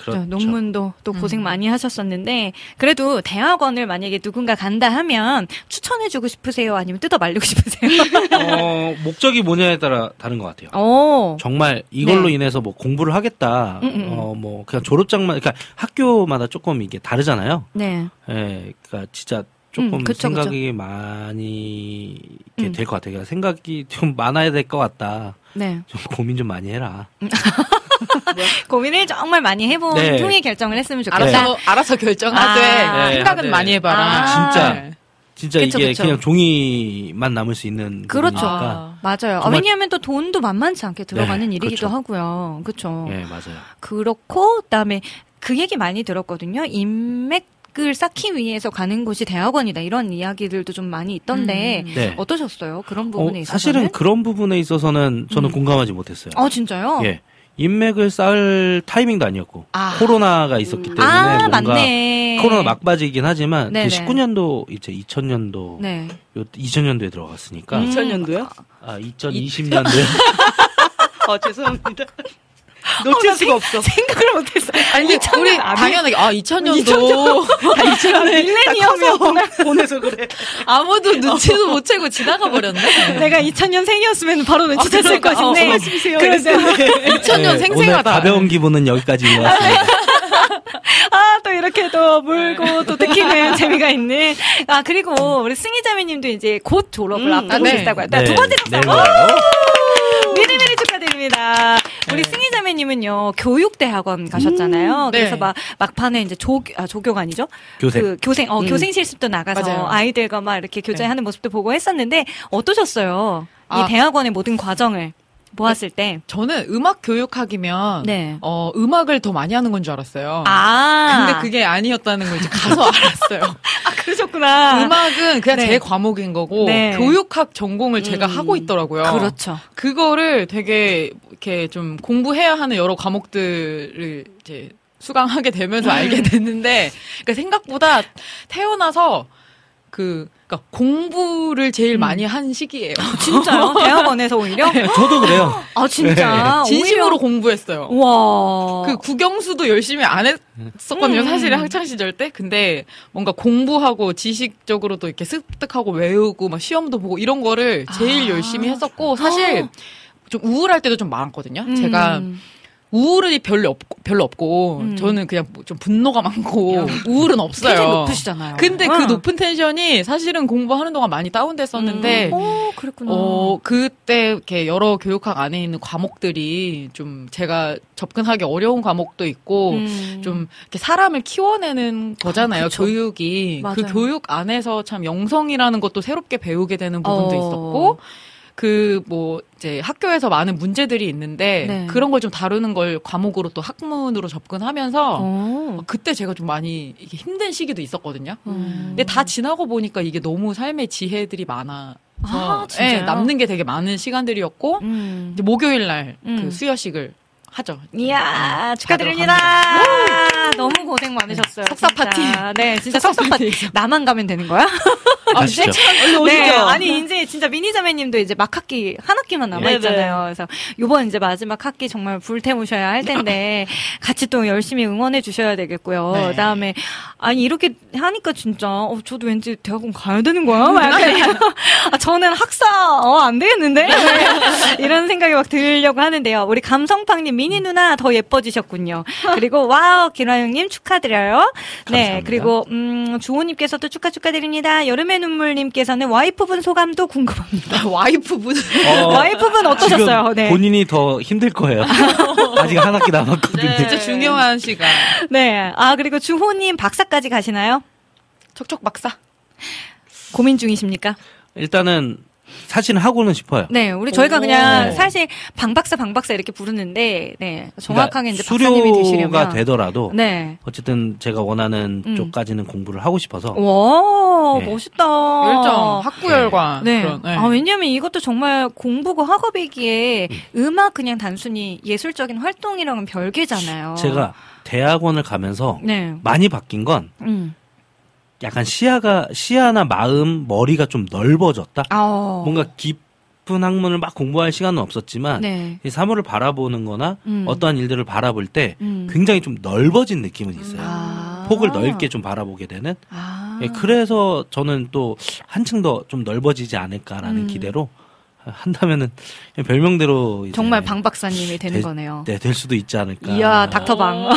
그렇죠. 저 논문도 또 음. 고생 많이 하셨었는데 그래도 대학원을 만약에 누군가 간다 하면 추천해주고 싶으세요? 아니면 뜯어 말리고 싶으세요? 어, 목적이 뭐냐에 따라 다른 것 같아요. 어, 정말 이걸로 네. 인해서 뭐 공부를 하겠다. 음, 음, 음. 어, 뭐 그냥 졸업장만 그러니까 학교마다 조금 이게 다르잖아요. 네, 예, 그러니까 진짜 조금 음, 그쵸, 생각이 많이 이렇게 음. 될것 같아요. 생각이 좀 많아야 될 것 같다. 네. 좀 고민 좀 많이 해라. 고민을 정말 많이 해본 네. 후에 결정을 했으면 좋겠다. 알아서 알아서 결정하되 아. 생각은 네. 많이 해봐라. 아. 진짜. 네. 진짜 그쵸, 이게 그쵸. 그냥 종이만 남을 수 있는 그렇죠. 부분이니까. 맞아요. 아, 왜냐하면 또 돈도 만만치 않게 들어가는 네, 일이기도 그렇죠. 하고요. 그렇죠. 예, 맞아요. 그렇고 그다음에 그 얘기 많이 들었거든요. 인맥 을 쌓기 위해서 가는 곳이 대학원이다. 이런 이야기들도 좀 많이 있던데 음. 네. 어떠셨어요? 그런 어, 부분에 있어서는? 사실은 그런 부분에 있어서는 저는 음. 공감하지 못했어요. 어 진짜요? 예. 인맥을 쌓을 타이밍도 아니었고 아. 코로나가 있었기 때문에 아 뭔가 맞네. 코로나 막바지이긴 하지만 네네. 그 19년도 이제 2000년도 네. 요 2000년도에 들어갔으니까 음. 2000년도요? 아 2020년도에 어, 죄송합니다. 놓칠 수가 없어. 생각을 못했어. 아니, 근데 우리 당연하게, 아, 2000년도. 아, 2000년에. 밀레니엄이었구나. 보내서 그래. 아무도 눈치도 못 채고 지나가 버렸네. 내가 2000년 생이었으면 바로 아, 눈치챘을 그러니까. 것인데. 어, 말씀이세요. 그래서 2000년 네, 생생하다. 오늘 가벼운 기분은 여기까지인 것 같습니다. 아, 또 이렇게 또 물고 또 느끼는 재미가 있는. 아, 그리고 우리 승희자매님도 이제 곧 졸업을 앞두고 아, 네. 계시다고. 요 네, 두 번째. 네, 오! 네. 미리미리 축하드립니다. 우리 승희 자매님은요, 교육대 학원 가셨잖아요. 네. 그래서 막, 막판에 이제 조, 아, 조교가 아니죠? 교생. 그 교생, 어, 음. 교생 실습도 나가서 맞아요. 아이들과 막 이렇게 교제하는 모습도 보고 했었는데, 어떠셨어요? 아. 이 대학원의 모든 과정을 보았을 때. 저는 음악 교육학이면, 네. 어, 음악을 더 많이 하는 건 줄 알았어요. 아. 근데 그게 아니었다는 걸 이제 가서 알았어요. 아, 그러셨구나. 음악은 그냥 네. 제 과목인 거고 네. 교육학 전공을 제가 음. 하고 있더라고요. 그렇죠. 그거를 되게 이렇게 좀 공부해야 하는 여러 과목들을 이제 수강하게 되면서 음. 알게 됐는데 그러니까 생각보다 태어나서 그 그러니까 공부를 제일 음. 많이 한 시기예요. 진짜요? 대학원에서 오히려? 저도 그래요. 아, 진짜? 진심으로 오히려- 공부했어요. 와. 그 국영수도 열심히 안 했었거든요, 음. 사실 학창 시절 때. 근데 뭔가 공부하고 지식적으로도 이렇게 습득하고 외우고 막 시험도 보고 이런 거를 제일 아. 열심히 했었고 사실 좀 우울할 때도 좀 많았거든요. 음. 제가 우울이 별로 없고, 별로 없고 음. 저는 그냥 뭐좀 분노가 많고 우울은 없어요. 텐션 높으시잖아요. 근데 응. 그 높은 텐션이 사실은 공부하는 동안 많이 다운됐었는데 오, 그랬구나. 어, 그때 이렇게 여러 교육학 안에 있는 과목들이 좀 제가 접근하기 어려운 과목도 있고 음. 좀 이렇게 사람을 키워내는 거잖아요. 그쵸. 교육이. 그 맞아요. 교육 안에서 참 영성이라는 것도 새롭게 배우게 되는 부분도 어. 있었고 그 뭐 이제 학교에서 많은 문제들이 있는데 네. 그런 걸 좀 다루는 걸 과목으로 또 학문으로 접근하면서 어. 그때 제가 좀 많이 이게 힘든 시기도 있었거든요. 음. 근데 다 지나고 보니까 이게 너무 삶의 지혜들이 많아서 아? 예, 남는 게 되게 많은 시간들이었고 음. 이제 목요일 날그 음. 수여식을 하죠. 이야, 축하드립니다. 너무 고생 많으셨어요. 석사 진짜. 파티. 네, 진짜 석사 파티. 나만 가면 되는 거야? 가시죠. 네, 아니 이제 진짜 미니자매님도 이제 막 학기 한 학기만 남아 있잖아요. 그래서 요번 이제 마지막 학기 정말 불태우셔야 할 텐데 같이 또 열심히 응원해 주셔야 되겠고요. 네. 그다음에 아니 이렇게 하니까 진짜 어, 저도 왠지 대학원 가야 되는 거야. 막 약간 아, 저는 학사 어, 안 되겠는데 이런 생각이 막 들려고 하는데요. 우리 감성팡님 미니 누나 더 예뻐지셨군요. 그리고 와우 기라영님 축하드려요. 네 감사합니다. 그리고 음, 주호님께서도 축하 축하드립니다. 여름의 눈물님께서는 와이프분 소감도 궁금합니다. 와이프분. 어, 와이프분 어떠셨어요? 네. 본인이 더 힘들 거예요. 아직 한 학기 남았거든요. 진짜 중요한 시간. 네. 아 그리고 주호님 박사까지 가시나요? 척척 박사. 고민 중이십니까? 일단은 사실은 하고는 싶어요. 네, 우리 저희가 오. 그냥 사실 방박사 방박사 이렇게 부르는데 네 정확하게 이제 박사님이 그러니까 수료가 되시려면 되더라도 네. 어쨌든 제가 원하는 음. 쪽까지는 공부를 하고 싶어서 와 네. 멋있다. 열정, 학구 열관. 네. 그런, 네. 아, 왜냐면 이것도 정말 공부고 학업이기에 음. 악 그냥 단순히 예술적인 활동이랑은 별개잖아요. 제가 대학원을 가면서 네. 많이 바뀐 건 음. 약간 시야가 시야나 마음 머리가 좀 넓어졌다. 아. 뭔가 깊은 학문을 막 공부할 시간은 없었지만 네. 이 사물을 바라보는거나 음. 어떠한 일들을 바라볼 때 음. 굉장히 좀 넓어진 느낌은 있어요. 아. 폭을 넓게 좀 바라보게 되는. 아. 예, 그래서 저는 또 한층 더 좀 넓어지지 않을까라는 음. 기대로 한다면은 별명대로 이제 정말 방 박사님이 되는 될- 거네요. 네, 될 수도 있지 않을까. 이야, 닥터방.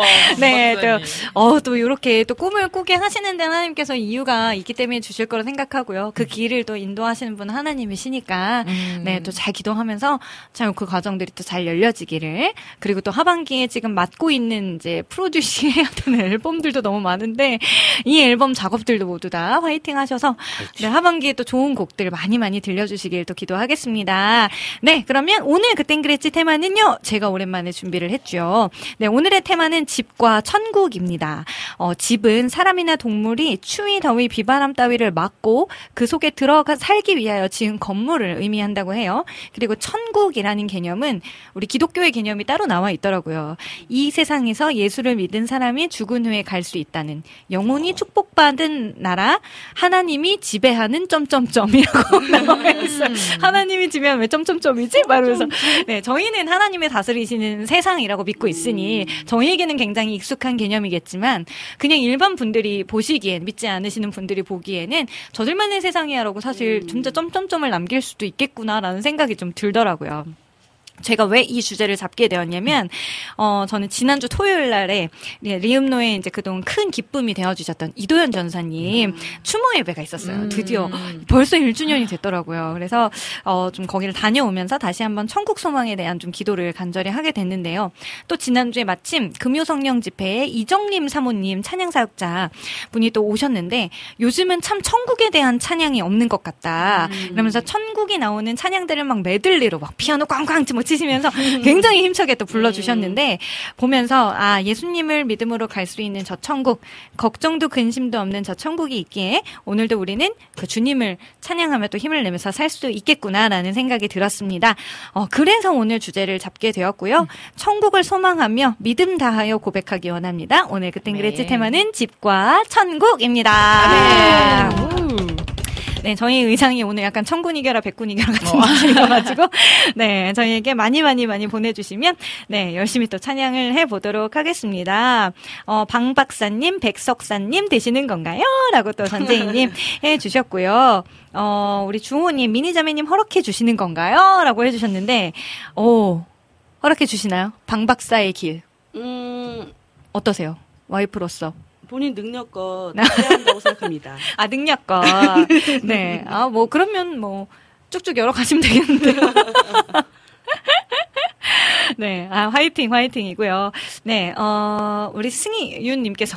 네, 또, 어, 또 이렇게 또 꿈을 꾸게 하시는데 하나님께서 이유가 있기 때문에 주실 거라 생각하고요. 그 길을 또 인도하시는 분은 하나님이시니까, 음. 네, 또 잘 기도하면서 참 그 과정들이 또 잘 열려지기를. 그리고 또 하반기에 지금 맡고 있는 이제 프로듀싱 해야 되는 앨범들도 너무 많은데, 이 앨범 작업들도 모두 다 화이팅 하셔서, 네, 하반기에 또 좋은 곡들 많이 많이 들려주시길 또 기도하겠습니다. 네, 그러면 오늘 그땐 그랬지 테마는요, 제가 오랜만에 준비를 했죠. 네, 오늘의 테마는 집과 천국입니다. 어, 집은 사람이나 동물이 추위, 더위, 비바람 따위를 막고 그 속에 들어가 살기 위하여 지은 건물을 의미한다고 해요. 그리고 천국이라는 개념은 우리 기독교의 개념이 따로 나와 있더라고요. 이 세상에서 예수를 믿은 사람이 죽은 후에 갈 수 있다는 영혼이 축복받은 나라, 하나님이 지배하는 점점점이라고 나와 있어요. 하나님이 지배하면 왜 점점점이지? 말하면서 네, 저희는 하나님의 다스리시는 세상이라고 믿고 있으니 저희에게는 굉장히 익숙한 개념이겠지만 그냥 일반 분들이 보시기엔 믿지 않으시는 분들이 보기에는 저들만의 세상이야라고 사실 진짜 점점점을 남길 수도 있겠구나라는 생각이 좀 들더라고요. 제가 왜 이 주제를 잡게 되었냐면, 어, 저는 지난주 토요일 날에 네, 리음노의 이제 그동안 큰 기쁨이 되어 주셨던 이도현 전사님 추모 예배가 있었어요. 드디어 벌써 1주년이 됐더라고요. 그래서, 어, 좀 거기를 다녀오면서 다시 한번 천국 소망에 대한 좀 기도를 간절히 하게 됐는데요. 또 지난주에 마침 금요 성령 집회에 이정림 사모님 찬양 사역자 분이 또 오셨는데, 요즘은 참 천국에 대한 찬양이 없는 것 같다. 그러면서 천국이 나오는 찬양들을 막 메들리로 막 피아노 꽝꽝 뭐 치시면서 굉장히 힘차게 또 불러주셨는데 보면서 아 예수님을 믿음으로 갈 수 있는 저 천국 걱정도 근심도 없는 저 천국이 있기에 오늘도 우리는 그 주님을 찬양하며 또 힘을 내면서 살 수 있겠구나라는 생각이 들었습니다. 어 그래서 오늘 주제를 잡게 되었고요. 천국을 소망하며 믿음 다하여 고백하기 원합니다. 오늘 그땐 그랬지 네. 테마는 집과 천국입니다. 네, 저희 의상이 오늘 약간 천군 이겨라 백군 이겨라 같은 느낌이어가지고 네, 저희에게 많이 많이 많이 보내주시면 네 열심히 또 찬양을 해보도록 하겠습니다. 어, 방 박사님, 백석사님 되시는 건가요?라고 또 전재희님 해주셨고요. 어, 우리 중호님, 미니자매님 허락해 주시는 건가요?라고 해주셨는데, 오. 허락해 주시나요? 방 박사의 길. 음, 어떠세요? 와이프로서. 본인 능력껏 해야 한다고 생각합니다. 아, 능력껏. 네. 아, 뭐, 그러면 뭐, 쭉쭉 열어가시면 되겠는데요. 네. 아, 화이팅, 화이팅이고요. 네, 어, 우리 승희윤님께서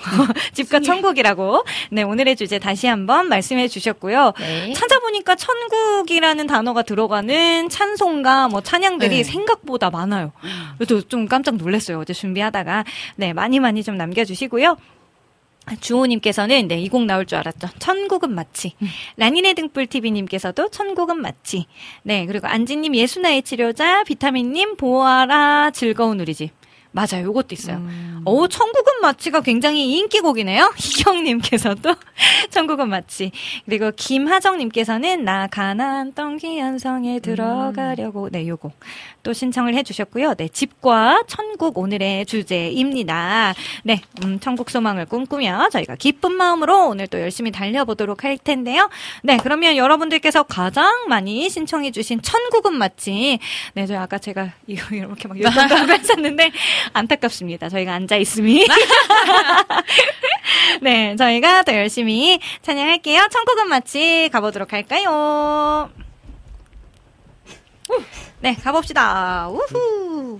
집과 천국이라고, 네, 오늘의 주제 다시 한번 말씀해 주셨고요. 네. 찾아보니까 천국이라는 단어가 들어가는 찬송가, 뭐, 찬양들이 네. 생각보다 많아요. 그래도 좀 깜짝 놀랐어요. 어제 준비하다가. 네, 많이 많이 좀 남겨주시고요. 주호님께서는 네, 이 곡 나올 줄 알았죠. 천국은 마치. 라니네 등불TV님께서도 천국은 마치. 네, 그리고 안지님 예수나의 치료자, 비타민님 보아라 즐거운 우리 집. 맞아요. 요것도 있어요. 오, 천국은 마치가 굉장히 인기곡이네요. 희경님께서도 천국은 마치. 그리고 김하정님께서는 나 가난 땅 귀한 성에 들어가려고. 네, 요곡 또 신청을 해주셨고요. 네, 집과 천국 오늘의 주제입니다. 네, 음, 천국 소망을 꿈꾸며 저희가 기쁜 마음으로 오늘 또 열심히 달려보도록 할 텐데요. 네, 그러면 여러분들께서 가장 많이 신청해주신 천국은 마치. 네, 저 아까 제가 이거 이렇게 막 욕한다고 했었는데 안타깝습니다. 저희가 앉아 있음이. 네, 저희가 더 열심히 찬양할게요. 천국은 마치 가보도록 할까요? 우! 네, 가봅시다. 우후.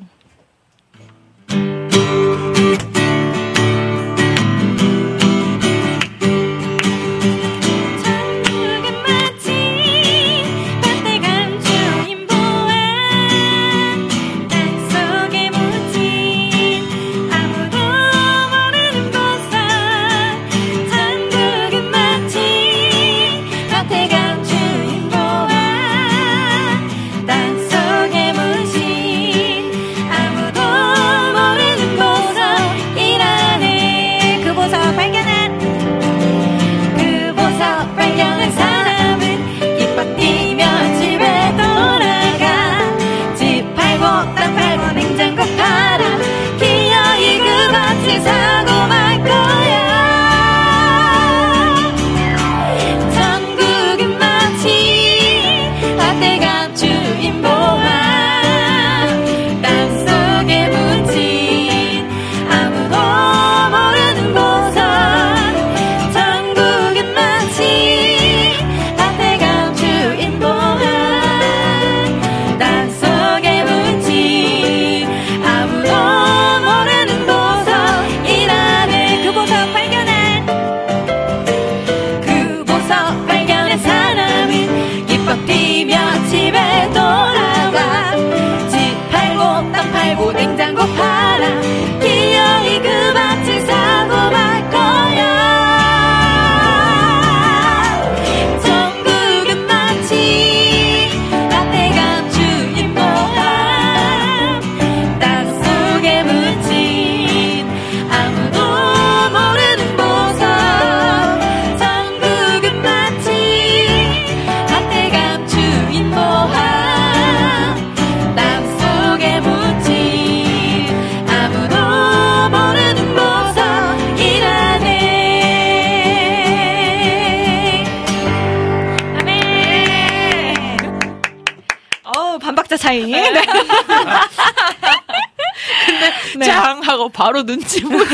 네. 짱 하고 바로 눈치 보여.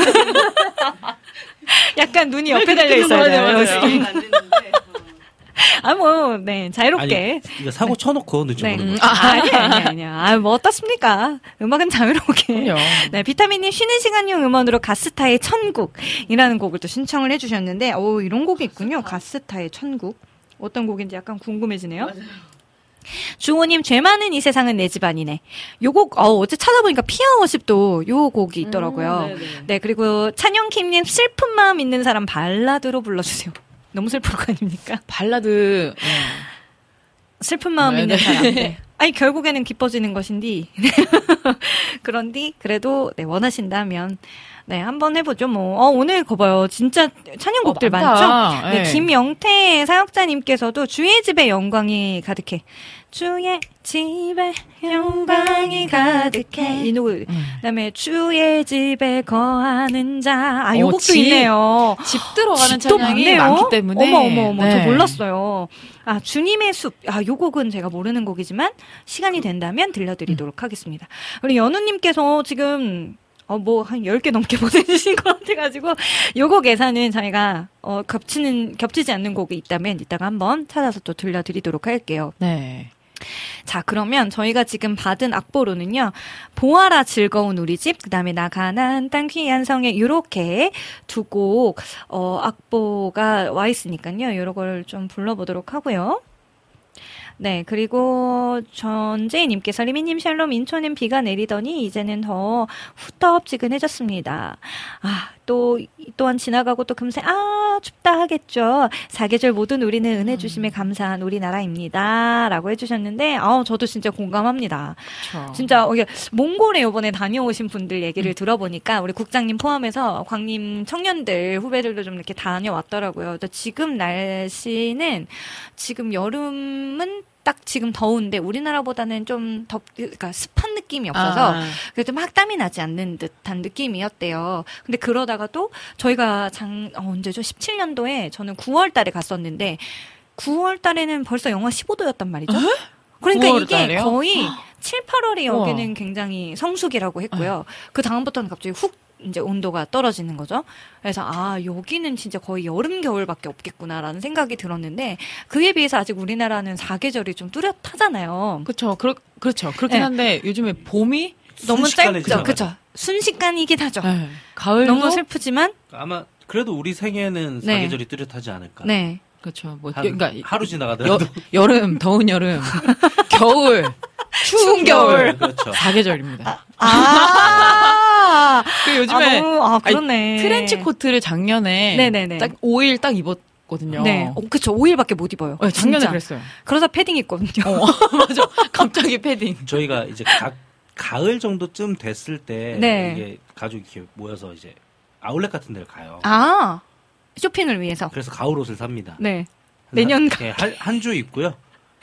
약간 눈이 옆에 달려 있어야 맞아요, 돼요. 맞아요. 연습이. 안 됐는데. 아, 뭐, 네, 자유롭게. 아니, 이거 사고 쳐놓고 눈치 네. 보는 아, 거. 아니, 아니, 아니. 아, 뭐, 어떻습니까? 음악은 자유롭게. 그럼요. 네, 비타민님 쉬는 시간용 음원으로 가스타의 천국이라는 곡을 또 신청을 해주셨는데, 오, 이런 곡이 있군요. 가스타의 천국. 어떤 곡인지 약간 궁금해지네요. 주호님, 죄 많은 이 세상은 내 집안이네. 요 곡, 어, 어제 찾아보니까 피아워십도 요 곡이 있더라고요. 음. 네, 그리고 찬영킴님, 슬픈 마음 있는 사람 발라드로 불러주세요. 너무 슬플 거 아닙니까? 발라드. 네. 슬픈 마음 네, 있는 네. 사람. 네. 아니 결국에는 기뻐지는 것인디. 그런디 그래도 네, 원하신다면 네 한번 해보죠. 뭐 어, 오늘 거봐요. 진짜 찬양곡들 어, 많죠. 네, 네. 김영태 사역자님께서도 주의 집에 영광이 가득해. 주의 집에 영광이 가득해. 이 노래. 그다음에 주의 집에 거하는 자. 아, 요 어, 곡도 집. 있네요. 집 들어가는 집도 찬양이 많네요. 많기 때문에. 어머 어머 어머 저 네. 몰랐어요. 아 주님의 숲. 아 요 곡은 제가 모르는 곡이지만 시간이 된다면 들려드리도록 하겠습니다. 우리 연우님께서 지금 어, 뭐, 한 10개 넘게 보내주신 것 같아가지고, 요거 계산은 저희가, 어, 겹치는, 겹치지 않는 곡이 있다면 이따가 한번 찾아서 또 들려드리도록 할게요. 네. 자, 그러면 저희가 지금 받은 악보로는요, 보아라 즐거운 우리 집, 그 다음에 나 가난 땅 귀한 성에 요렇게 두 곡, 어, 악보가 와 있으니까요, 요런 걸 좀 불러보도록 하고요. 네, 그리고 전재희님께서 리미님 샬롬 인천엔 비가 내리더니 이제는 더 후텁지근해졌습니다. 아, 또, 또한 지나가고 또 금세, 아, 춥다 하겠죠. 사계절 모든 우리는 은혜 주심에 감사한 우리나라입니다. 라고 해주셨는데, 아 저도 진짜 공감합니다. 그렇죠. 진짜, 어, 이게 몽골에 요번에 다녀오신 분들 얘기를 들어보니까, 우리 국장님 포함해서 광림 청년들, 후배들도 좀 이렇게 다녀왔더라고요. 지금 날씨는, 지금 여름은 딱 지금 더운데 우리나라보다는 좀 덥, 그러니까 습한 느낌이 없어서 아. 그래도 막 땀이 나지 않는 듯한 느낌이었대요. 근데 그러다가 또 저희가 장 어, 언제죠? 17년도에 저는 9월 달에 갔었는데 9월 달에는 벌써 영하 15도였단 말이죠. 그러니까 9월 이게 달에요? 거의 7, 8월이 우와. 여기는 굉장히 성수기라고 했고요. 그 다음부터는 갑자기 훅 이제 온도가 떨어지는 거죠. 그래서 아 여기는 진짜 거의 여름 겨울밖에 없겠구나라는 생각이 들었는데 그에 비해서 아직 우리나라는 사계절이 좀 뚜렷하잖아요. 그렇죠. 그렇, 그렇죠. 그렇긴 네. 한데 요즘에 봄이 너무 짧죠. 그렇죠. 순식간이긴 하죠. 네. 가을도 너무 슬프지만 아마 그래도 우리 생애는 네. 사계절이 뚜렷하지 않을까. 네. 그렇죠. 뭐 한, 그러니까 하루 여, 지나가더라도 여 름 더운 여름, 겨울 추운 겨울 그렇죠. 사계절입니다. 아, 그 요즘에 아, 너무, 아, 아니, 그러네. 트렌치 코트를 작년에 네네네. 딱 5일 딱 입었 거든요. 네. 어, 그쵸. 5일밖에 못 입어요. 네, 작년에 진짜. 그랬어요. 그래서 패딩 입거든요. 어, 맞아. 갑자기 패딩. 저희가 이제 가, 가을 정도쯤 됐을 때 네. 이게 가족이 이렇게 모여서 이제 아울렛 같은 데를 가요. 아, 쇼핑을 위해서. 그래서 가을 옷을 삽니다. 네. 내년 가- 한주 입고요.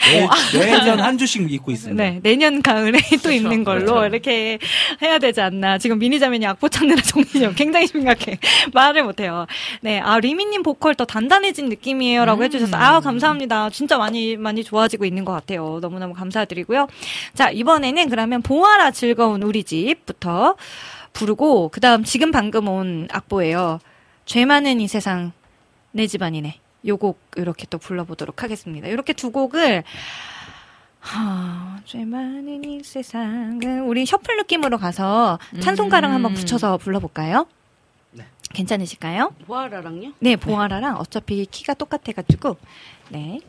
매, 매년 한 주씩 입고 있습니다. 네, 내년 가을에 또 입는 걸로 그렇죠. 이렇게 해야 되지 않나. 지금 미니자매니 악보 찾느라 정신이 굉장히 심각해. 말을 못해요. 네, 아, 리미님 보컬 더 단단해진 느낌이에요. 라고 해주셔서, 아, 감사합니다. 진짜 많이, 많이 좋아지고 있는 것 같아요. 너무너무 감사드리고요. 자, 이번에는 그러면 보아라 즐거운 우리 집부터 부르고, 그 다음 지금 방금 온 악보예요. 죄 많은 이 세상, 내 집안이네. 요 곡 이렇게 또 불러보도록 하겠습니다. 이렇게 두 곡을 하, 죄 많은 이 세상은 우리 셔플 느낌으로 가서 찬송가랑 한번 붙여서 불러볼까요? 네. 괜찮으실까요? 보아라랑요? 네, 보아라랑 어차피 키가 똑같아가지고 네.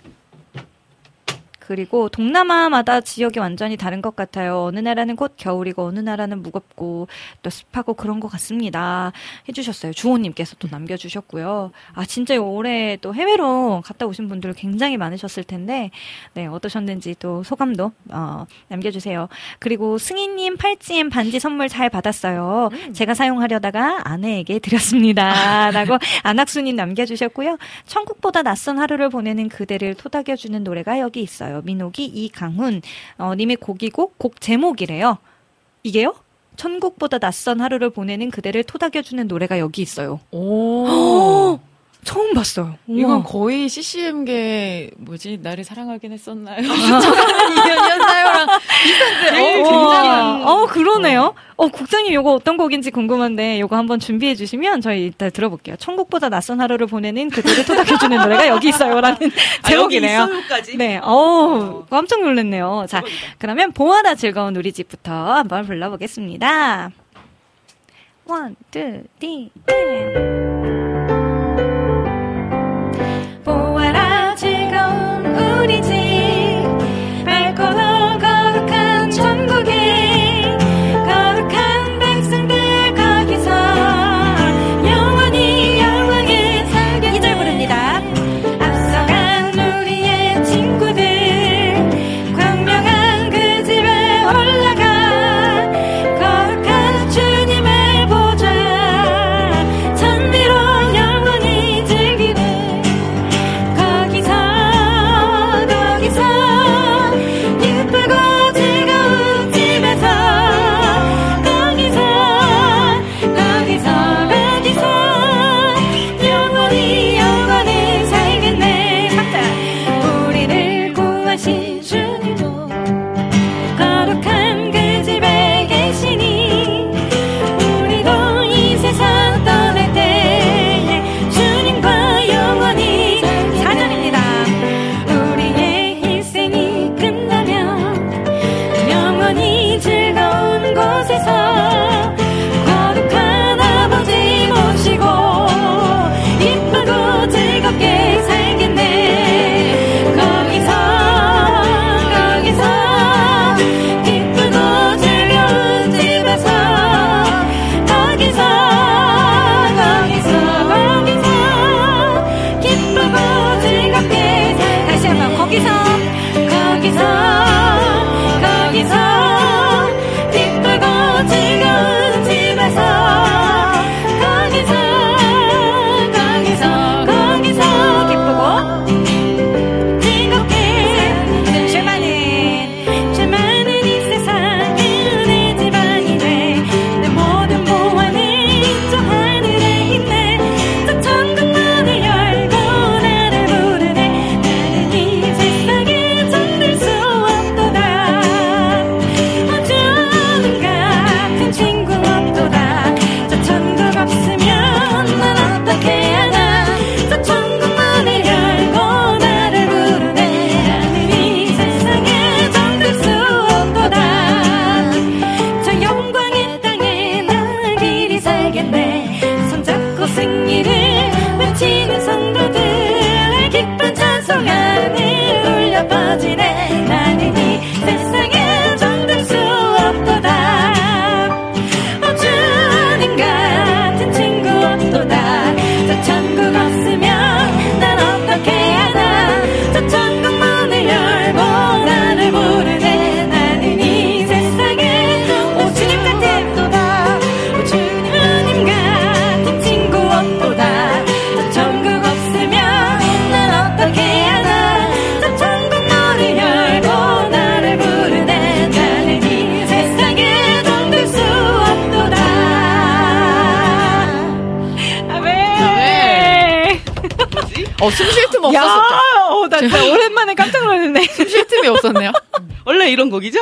그리고 동남아마다 지역이 완전히 다른 것 같아요. 어느 나라는 곧 겨울이고 어느 나라는 무겁고 또 습하고 그런 것 같습니다. 해주셨어요. 주호님께서 또 남겨주셨고요. 아 진짜 올해 또 해외로 갔다 오신 분들 굉장히 많으셨을 텐데 네 어떠셨는지 또 소감도 어, 남겨주세요. 그리고 승희님 팔찌엔 반지 선물 잘 받았어요. 제가 사용하려다가 아내에게 드렸습니다.라고 안학수님 남겨주셨고요. 천국보다 낯선 하루를 보내는 그대를 토닥여주는 노래가 여기 있어요. 민옥이 이강훈 어, 님의 곡이고 곡 제목이래요. 이게요? 천국보다 낯선 하루를 보내는 그대를 토닥여주는 노래가 여기 있어요. 오. 처음 봤어요. 이건 우와. 거의 CCM계 뭐지 나를 사랑하긴 했었나요? 인연이었나요랑 비슷한데 어, 굉장히 어, 그러네요. 어, 국장님 요거 어떤 곡인지 궁금한데 요거 한번 준비해 주시면 저희 이따 들어볼게요. 천국보다 낯선 하루를 보내는 그들을 토닥여 주는 노래가 여기 있어요라는 제목이네요. 아, 있어요까지. 네, 어우, 깜짝 놀랐네요. 자, 그러면 보아라 즐거운 우리 집부터 한번 불러보겠습니다. 원, 투, 디, 보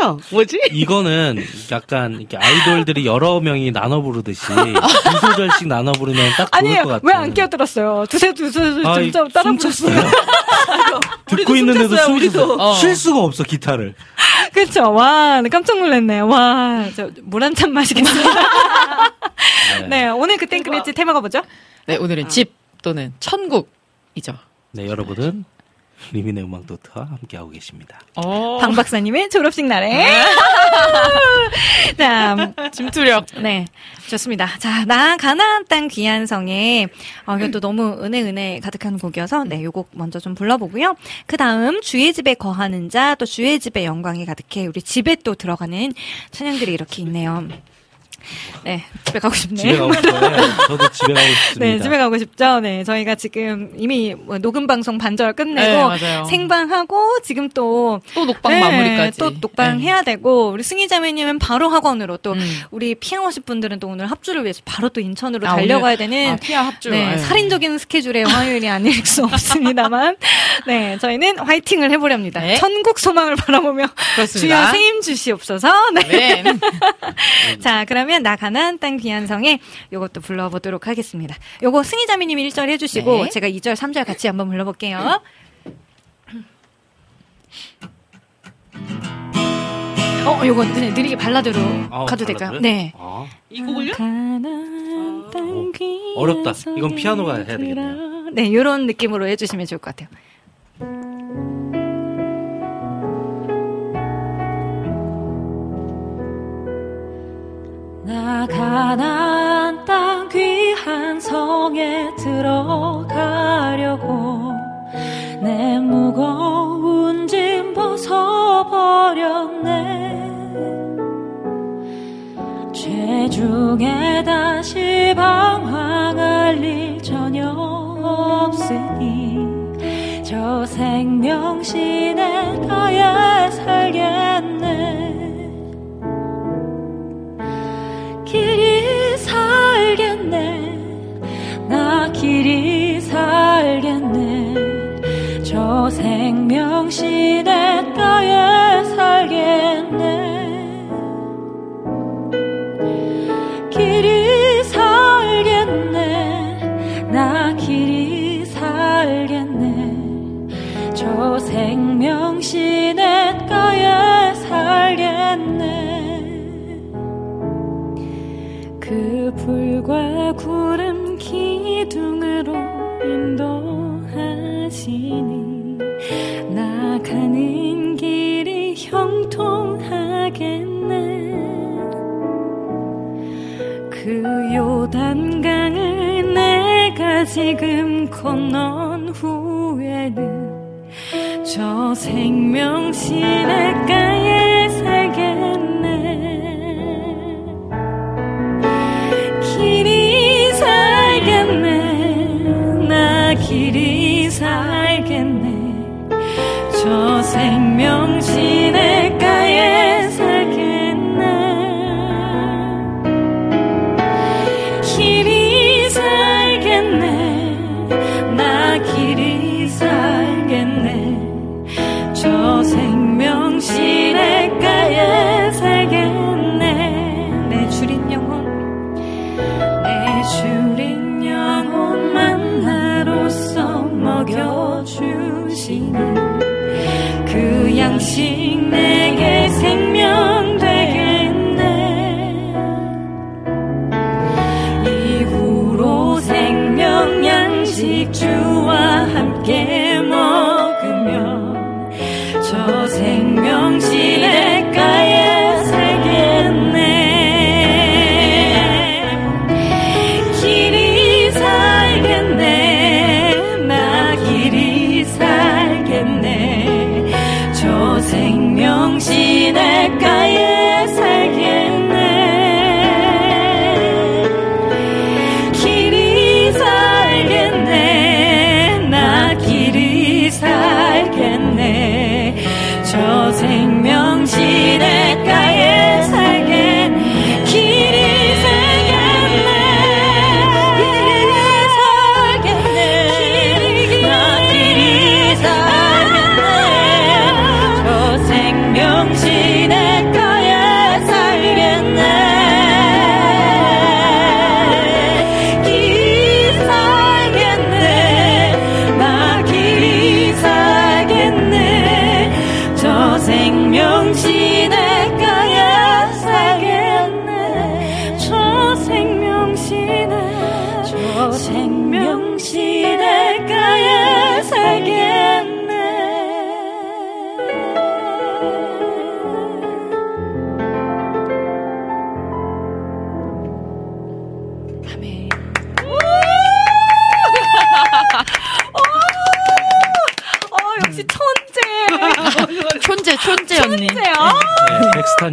곡이죠? 뭐지? 이거는 약간 이렇게 아이돌들이 여러 명이 나눠 부르듯이 두 소절씩 나눠 부르면 딱 좋을 아니에요. 것 같아요. 왜안 끼어들었어요? 두세 두세 아, 좀 따라. 찼어요. 듣고 있는데도 숨 숨이. 어. 쉴 수가 없어 기타를. 그쵸. 와, 나 깜짝 놀랐네요. 와, 저물 한잔 마시겠습니다. 네, 오늘 그땐 그랬지 테마가 뭐죠? 네, 오늘은 집 또는 천국이죠. 네 여러분은 리민의 음악 도 트와 함께하고 계십니다. 어. 방 박사님의 졸업식 날에. 자, 짐투력. 네, 좋습니다. 자, 나 가나안 땅 귀한 성에 어, 이것도 너무 은혜 은혜 가득한 곡이어서 네, 요곡 먼저 좀 불러보고요. 그 다음 주의 집에 거하는 자, 또 주의 집에 영광이 가득해 우리 집에 또 들어가는 찬양들이 이렇게 있네요. 네, 집에 가고 싶네. 집에 가고 싶어요. 저도 집에 가고 싶습니다. 네, 집에 가고 싶죠. 네, 저희가 지금 이미 뭐 녹음 방송 반절 끝내고 네. 생방하고 지금 또또 녹방 네, 마무리까지. 또 녹방 네. 해야 되고 우리 승희 자매님은 바로 학원으로 또 음. 우리 피아오십 분들은 또 오늘 합주를 위해서 바로 또 인천으로 아, 달려가야 오늘- 되는 아, 피아 합주. 네, 예. 살인적인 스케줄의 화요일이 아닐 수 없습니다만, 네, 저희는 화이팅을 해보렵니다. 네. 천국 소망을 바라보며 그렇습니다. 주여 세임 주시옵소서. 네. 네. 자, 그러면 나 가나안 땅 귀한 성에 요것도 불러보도록 하겠습니다. 요거 승희자매님이 1절 해주시고 네. 제가 2절, 3절 같이 한번 불러볼게요. 어, 요거 느- 느리게 발라드로 아, 가도 될까요? 발라드요? 네. 아, 이 곡을요? 어, 귀한 어렵다. 이건 피아노가 해야 되겠네요. 네, 요런 느낌으로 해주시면 좋을 것 같아요. 나 가나안 땅 귀한 성에 들어가려고 내 무거운 짐 벗어버렸네. 죄 중에 다시 방황 건넌 후에는 저 생명신의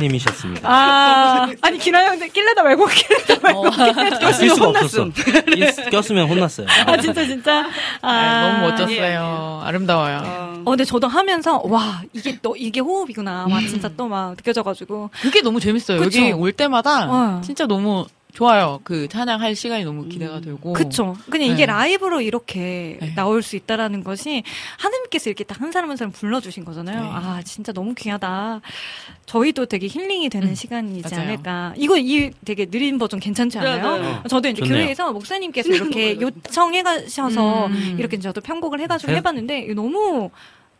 네, 백스타님이셨습니다. 아, 아니, 기나 형들 낄래다 말고, 낄래다 말고. 아, 쓸 수가 없었어. 낄- 꼈으면 혼났어요. 아, 진짜, 진짜. 아, 아, 너무 멋졌어요. 아름다워요. 어, 근데 저도 하면서, 와, 이게 또, 이게 호흡이구나. 와, 진짜 또 막 느껴져가지고. 그게 너무 재밌어요. 그쵸? 여기 올 때마다 어. 진짜 너무 좋아요. 그 찬양할 시간이 너무 기대가 되고. 그쵸. 그냥 이게 네. 라이브로 이렇게 네. 나올 수 있다라는 것이 하느님께서 이렇게 딱 한 사람 한 사람 불러주신 거잖아요. 네. 아, 진짜 너무 귀하다. 저희도 되게 힐링이 되는 음, 시간이지 맞아요. 않을까. 이거 이 되게 느린 버전 괜찮지 않아요? 네, 네. 저도 이제 좋네요. 교회에서 목사님께서 이렇게 요청해 가셔서 음. 이렇게 저도 편곡을 해가지고 네. 해봤는데 이거 너무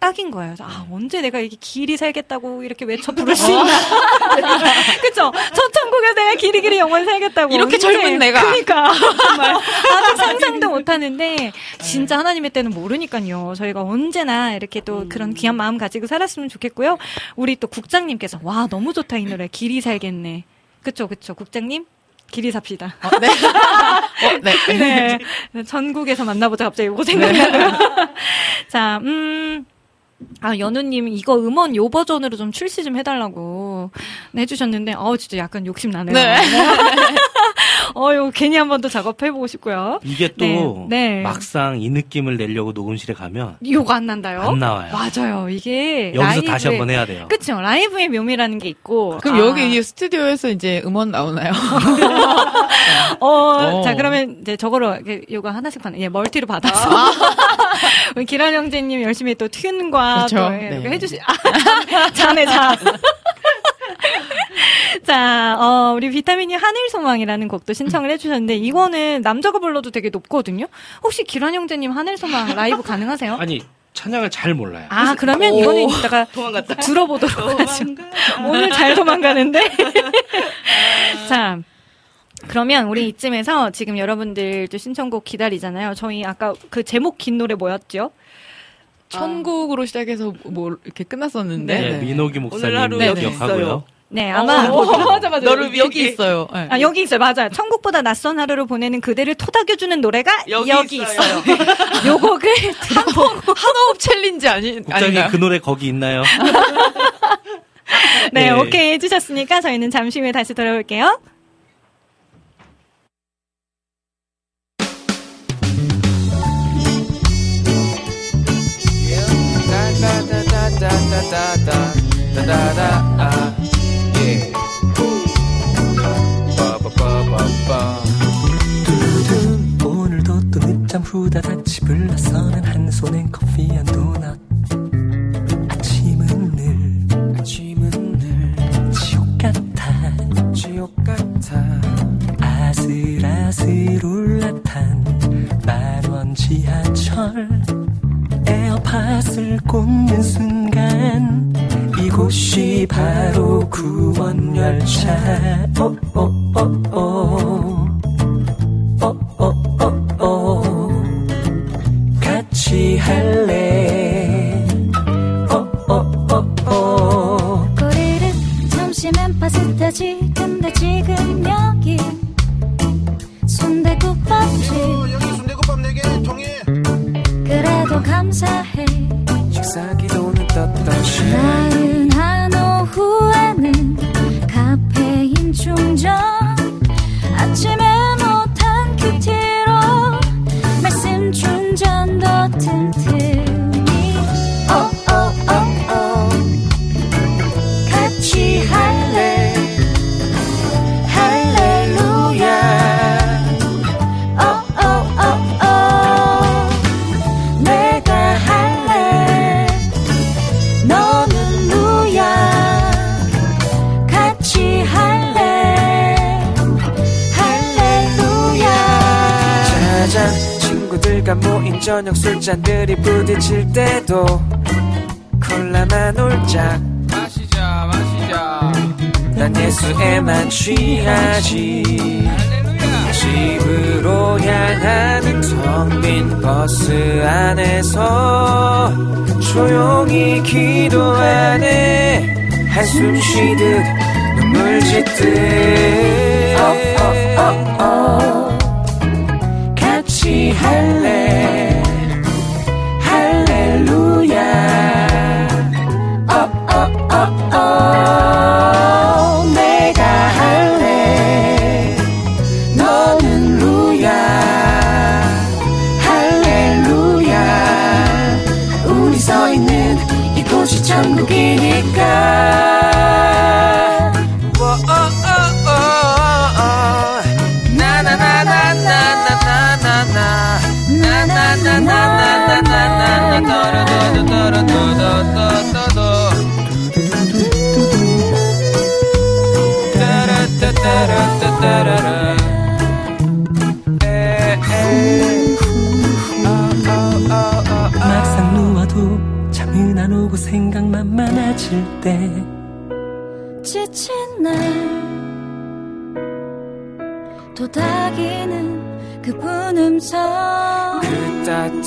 딱인 거예요. 아, 언제 내가 이게 길이 살겠다고 이렇게 외쳐 부를 수 있나. 그쵸? 저 천국에서 내가 길이 길이 영원히 살겠다고. 이렇게 언제. 젊은 내가. 그니까. 정말. 아직 상상도 못 하는데, 진짜 하나님의 때는 모르니까요. 저희가 언제나 이렇게 또 그런 귀한 마음 가지고 살았으면 좋겠고요. 우리 또 국장님께서, 와, 너무 좋다, 이 노래. 길이 살겠네. 그쵸, 그쵸. 국장님? 길이 삽시다. 어, 네. 어, 네. 네. 전국에서 만나보자 갑자기 이거 생각나고요. 자, 음. 아, 연우님, 이거 음원 요 버전으로 좀 출시 좀 해달라고 네, 해주셨는데, 어 진짜 약간 욕심 나네요. 네. 어, 이거 괜히 한 번 더 작업해보고 싶고요. 이게 또 네, 네. 막상 이 느낌을 내려고 녹음실에 가면 요거 안 난다요? 안 나와요. 맞아요. 이게. 여기서 라이브의- 다시 한번 해야 돼요. 그쵸. 라이브의 묘미라는 게 있고. 그럼 아, 여기 이 스튜디오에서 이제 음원 나오나요? 어, 어. 자, 그러면 이제 저거로, 요거 하나씩 받는, 예, 멀티로 받아서. 우리 기란 형제님 열심히 또 튠과 그렇죠. 또 이렇게 네. 해주시, 아, 자네, 자. 자, 어, 우리 비타민이 하늘 소망이라는 곡도 신청을 해주셨는데, 이거는 남자가 불러도 되게 높거든요? 혹시 기란 형제님 하늘 소망 라이브 가능하세요? 아니 찬양을 잘 몰라요. 아, 그러면 이거는 이따가 도망갔다. 들어보도록 하죠. 오늘 잘 도망가는데. 자. 그러면 우리 이쯤에서 지금 여러분들도 신청곡 기다리잖아요. 저희 아까 그 제목 긴 노래 뭐였죠? 천국으로 시작해서 뭐 이렇게 끝났었는데. 네, 민호기 목사님 하루 여기 기억하고요. 있어요. 네, 아마 맞아, 맞아. 너를 여기, 여기. 있어요. 네. 아, 여기 있어요. 맞아요. 천국보다 낯선 하루를 보내는 그대를 토닥여 주는 노래가 여기, 여기 있어요. 있어요. 요 곡을 한호흡 챌린지 아니, 국장님? 그 노래 거기 있나요? 네, 네. 오케이 해주셨으니까 저희는 잠시 후에 다시 돌아올게요. 오늘도 또 늦잠 후다닥 집을 나서는 한 손엔 커피 한 도넛. 아침은 늘 아침은 늘 지옥 같아. 지옥 같아. 아슬아슬 올라탄. 만원 지하철 에어팟을 꽂는 순간 이곳이 바로 구원열차. 어, 오오오오 오오오오 같이 할래. 오오오오 꼬리를 점심엔 파스타지. 근데 지금 여기 순대국밥집. 여기 순대국밥 4개 통일 그래도 감사해. 식사 기도는 떳떳이 나른한 오후에는 카페인 충전 저녁 술잔들이 부딪힐 때도 콜라만 올짝 마시자 마시자. 난 예수에만 취하지. 집으로 향하는 텅 빈 버스 안에서 조용히 기도하네. 한숨 쉬듯 눈물 짓듯. 같이 할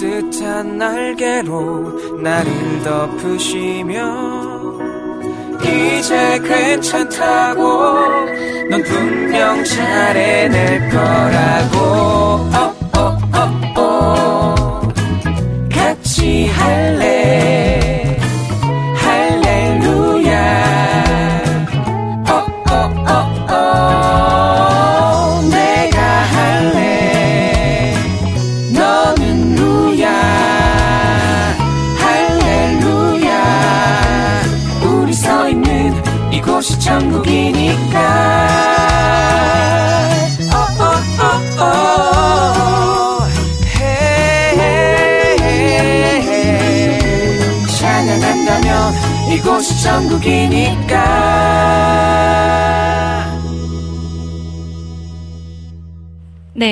따뜻한 날개로 나를 덮으시며 이제 괜찮다고 넌 분명 잘해낼 거라고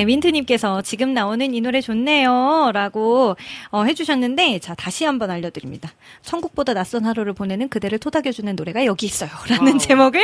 네, 민트님께서 지금 나오는 이 노래 좋네요. 라고 어, 해주셨는데, 자, 다시 한번 알려드립니다. 천국보다 낯선 하루를 보내는 그대를 토닥여주는 노래가 여기 있어요. 라는 제목을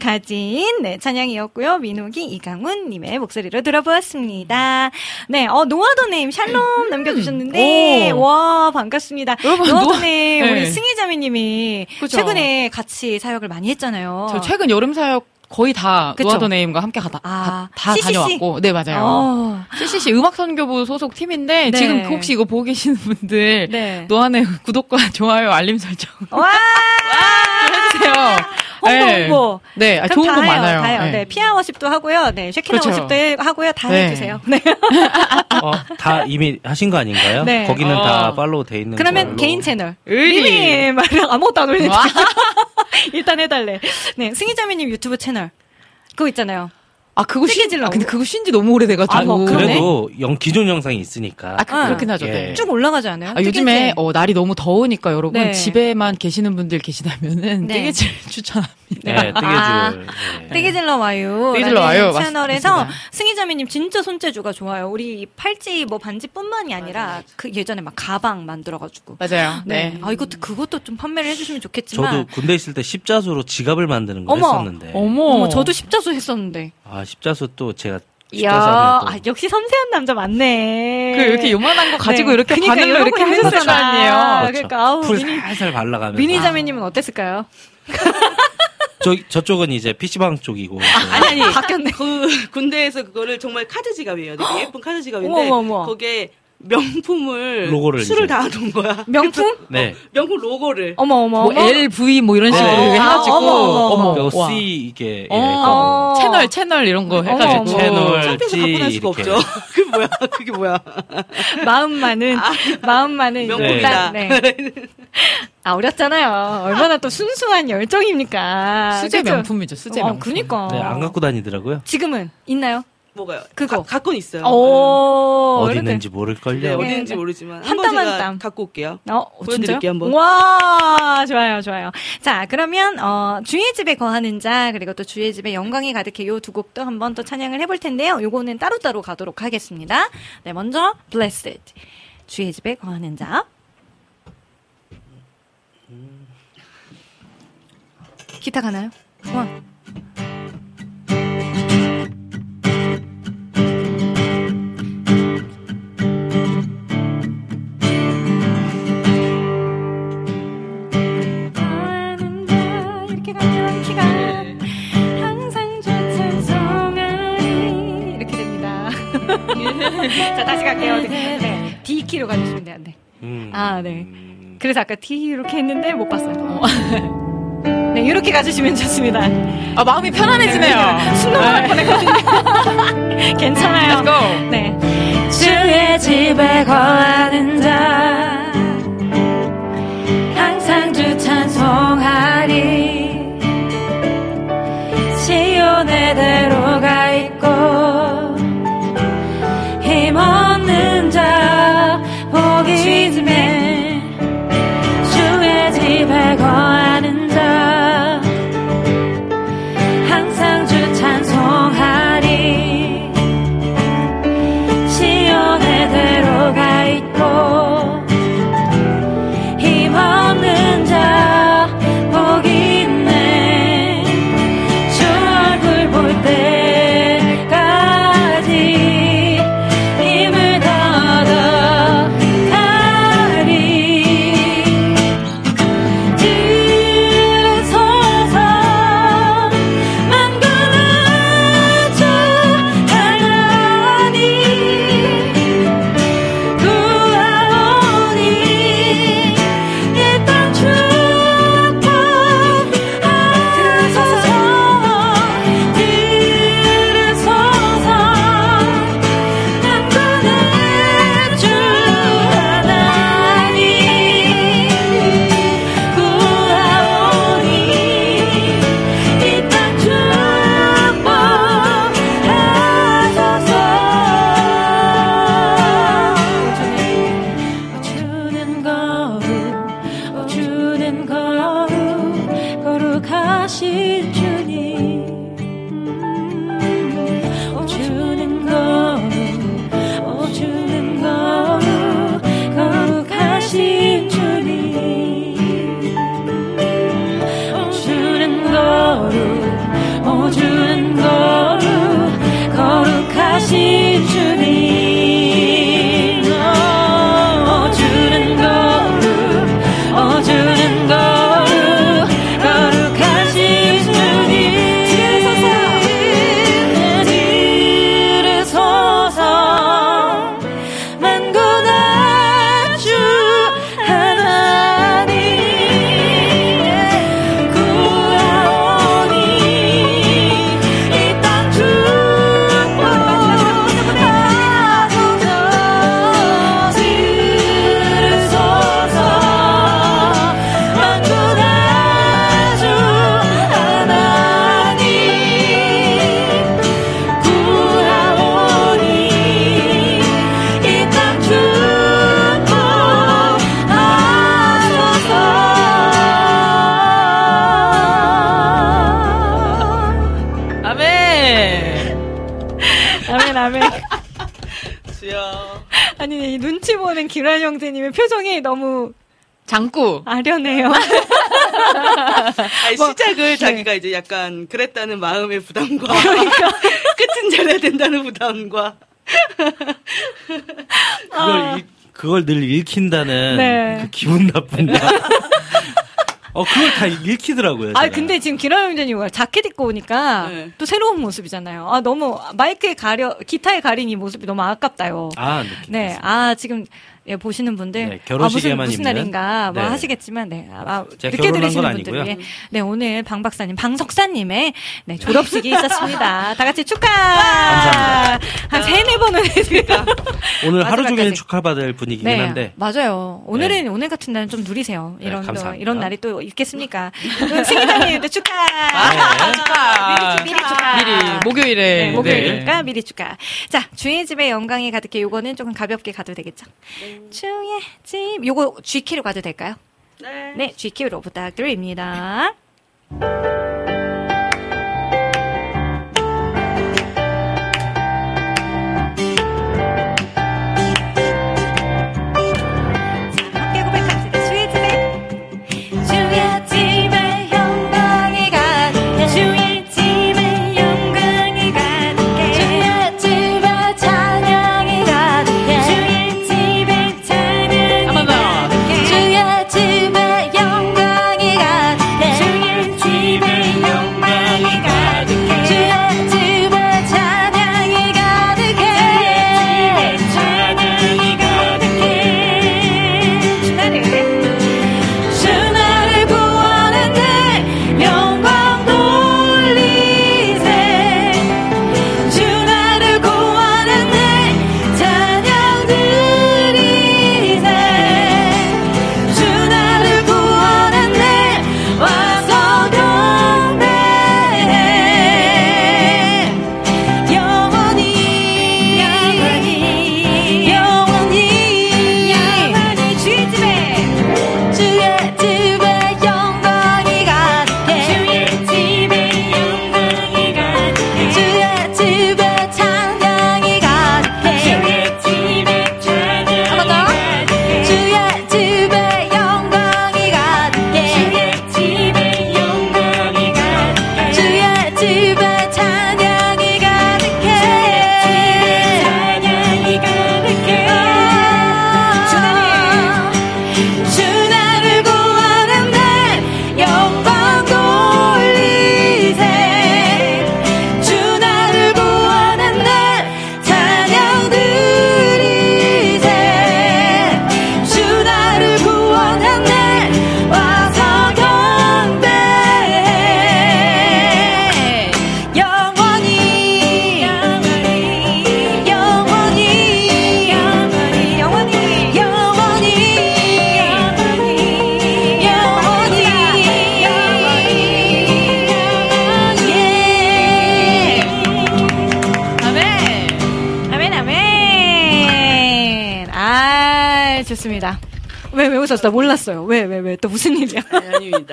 가진, 네, 찬양이었고요. 민욱이 이강훈님의 목소리로 들어보았습니다. 네, 어, 노아도님, 샬롬 남겨주셨는데, 오. 와, 반갑습니다. 여러분, 노아도님, 노아- 우리 네. 승희자매님이 그죠. 최근에 같이 사역을 많이 했잖아요. 저 최근 여름 사역 거의 다? 노아더 네임과 함께 가다 아, 가- 다 CCC? 다녀왔고, 네 맞아요. 어. CCC 음악 선교부 소속 팀인데 네. 지금 혹시 이거 보고 계시는 분들 네. 노안의 구독과 좋아요 알림 설정 와! 좀 해주세요. 홍보, 네. 홍보. 네, 아, 좋은 다거 해요, 많아요. 다 해요. 네. 네, 피아 워십도 하고요. 네, 쉐키나 그렇죠. 워십도 하고요. 다 네. 해주세요. 네. 어, 다 이미 하신 거 아닌가요? 네. 거기는 어. 다 팔로우 돼 있는 그러면 걸로. 개인 채널. 의리. 말이랑 아무것도 안 올리는데. 와. 일단 해달래. 네, 승희자매님 유튜브 채널. 그거 있잖아요. 아 그거 쉰. 아, 근데 그거 쉰지 너무 오래돼가지고. 아, 뭐, 그러네. 그래도 영 기존 영상이 있으니까. 아, 그, 아. 그렇긴 하죠. 예. 네. 쭉 올라가지 않아요? 아, 요즘에 뜨개질. 어, 날이 너무 더우니까 여러분 네. 집에만 계시는 분들 계시다면은 네. 뜨개질 추천합니다. 네, 아. 뜨개줄. 네. 뜨개질러 와요. 뜨개질러 와요. 맞- 채널에서 맞습니다. 승희자매님 진짜 손재주가 좋아요. 우리 팔찌 뭐 반지뿐만이 아니라 그 예전에 막 가방 만들어가지고. 맞아요. 네. 네. 아 이것도 그것도 좀 판매를 해주시면 좋겠지만. 저도 군대 있을 때 십자수로 지갑을 만드는 거 어머. 했었는데. 어머. 어머, 저도 십자수 했었는데. 아, 십자수 또 제가 이야, 아, 역시 섬세한 남자 많네. 그 이렇게 요만한 거 가지고 네. 이렇게 그러니까 바늘로 이렇게 걸 하셨을 거. 아니에요. 그러니까 아우 풀 미니 살살 발라가면서. 미니 자매님은 어땠을까요? 저, 저쪽은 이제 PC방 쪽이고. 아니 아니 바뀌었네. 그 군대에서 그거를 정말 카드 지갑이에요. 되게 예쁜 카드 지갑인데 어머, 어머, 어머. 거기에 명품을 로고를 술을 이제. 다 놓은 거야. 명품? 네. 명품 로고를. 어머 어머 뭐. LV 뭐 이런 식으로 네. 이렇게 아, 해가지고 어머, 어머. 와. C 이게 어, 예, 어. 채널 채널 이런 거 해가지고 어머. 채널 창피해서 갖고 날 수가 이렇게. 없죠. 그게 뭐야? 그게 뭐야? 마음만은 마음만은 명품이다. 일단, 네. 아 어렸잖아요. 얼마나 또 순수한 열정입니까? 수제? 명품이죠. 수제 어, 명품. 그니까. 네, 안 갖고 다니더라고요. 지금은 있나요? 뭐가요? 그거. 가, 갖고는 있어요. 오. 어디 이렇게. 있는지 모를걸요. 네, 어디 네, 있는지 네. 모르지만 한 땀한 제가 땀. 갖고 올게요. 어, 보여드릴게요? 한번. 와, 좋아요, 좋아요. 자, 그러면, 어, 주의 집에 거하는 자, 그리고 또 주의 집에 영광이 가득해 요 두 곡도 한번 또 찬양을 해볼 텐데요. 요거는 따로따로 가도록 하겠습니다. 네, 먼저, Blessed. 주의 집에 거하는 자. 기타 가나요? 원. 자, 다시 갈게요. 네, 네. 네. 네 D키로 가주시면 돼요. 네. 음. 아, 네. 그래서 아까 T 이렇게 했는데 못 봤어요. 아. 어. 네, 이렇게 가주시면 좋습니다. 아, 마음이 편안해지네요. 네, 숨 넘어갈 뻔했거든요. 괜찮아요. Let's go. 네. 주의 집에 거하는자 항상 주 찬송하리 시온의 대로가 있다 아련해요. 아니, 뭐, 시작을 네. 자기가 이제 약간 그랬다는 마음의 부담과 끝은 잘해야 된다는 부담과 그걸, 읽- 그걸 늘 읽힌다는 네. 그 기분 나쁜 거. 어, 그걸 다 읽히더라고요. 아 제가. 근데 지금 형제님 자켓 입고 오니까 네. 또 새로운 모습이잖아요. 아 너무 마이크에 가려 기타에 가린 이 모습이 너무 아깝다요. 아, 느낌. 네, 아 지금 예, 보시는 분들 네, 결혼식에만 아, 무슨, 무슨? 날인가 뭐 네. 하시겠지만 네, 아, 제가 늦게 들으시는 건 분들. 위해 네 오늘 방 박사님, 방 석사님의 네, 졸업식이 있었습니다. 다 같이 축하. 감사합니다. 한 세네 번은 해드릴까. 오늘 하루. 종일 축하받을 분위기긴 네, 한데. 맞아요. 오늘은 오늘 같은 날은 좀 누리세요. 네, 이런 또, 감사합니다. 이런 날이 또 있겠습니까? 오늘 승희자님도 축하. 아, 축하. 미리, 미리 축하. 미리 목요일에. 네, 목요일이니까 미리 축하. 자, 주의 집에 영광이 가득해. 요거는 조금 가볍게 가도 되겠죠? 주의 집. 요거 G키로 가도 될까요? 네. 네, G키로 부탁드립니다.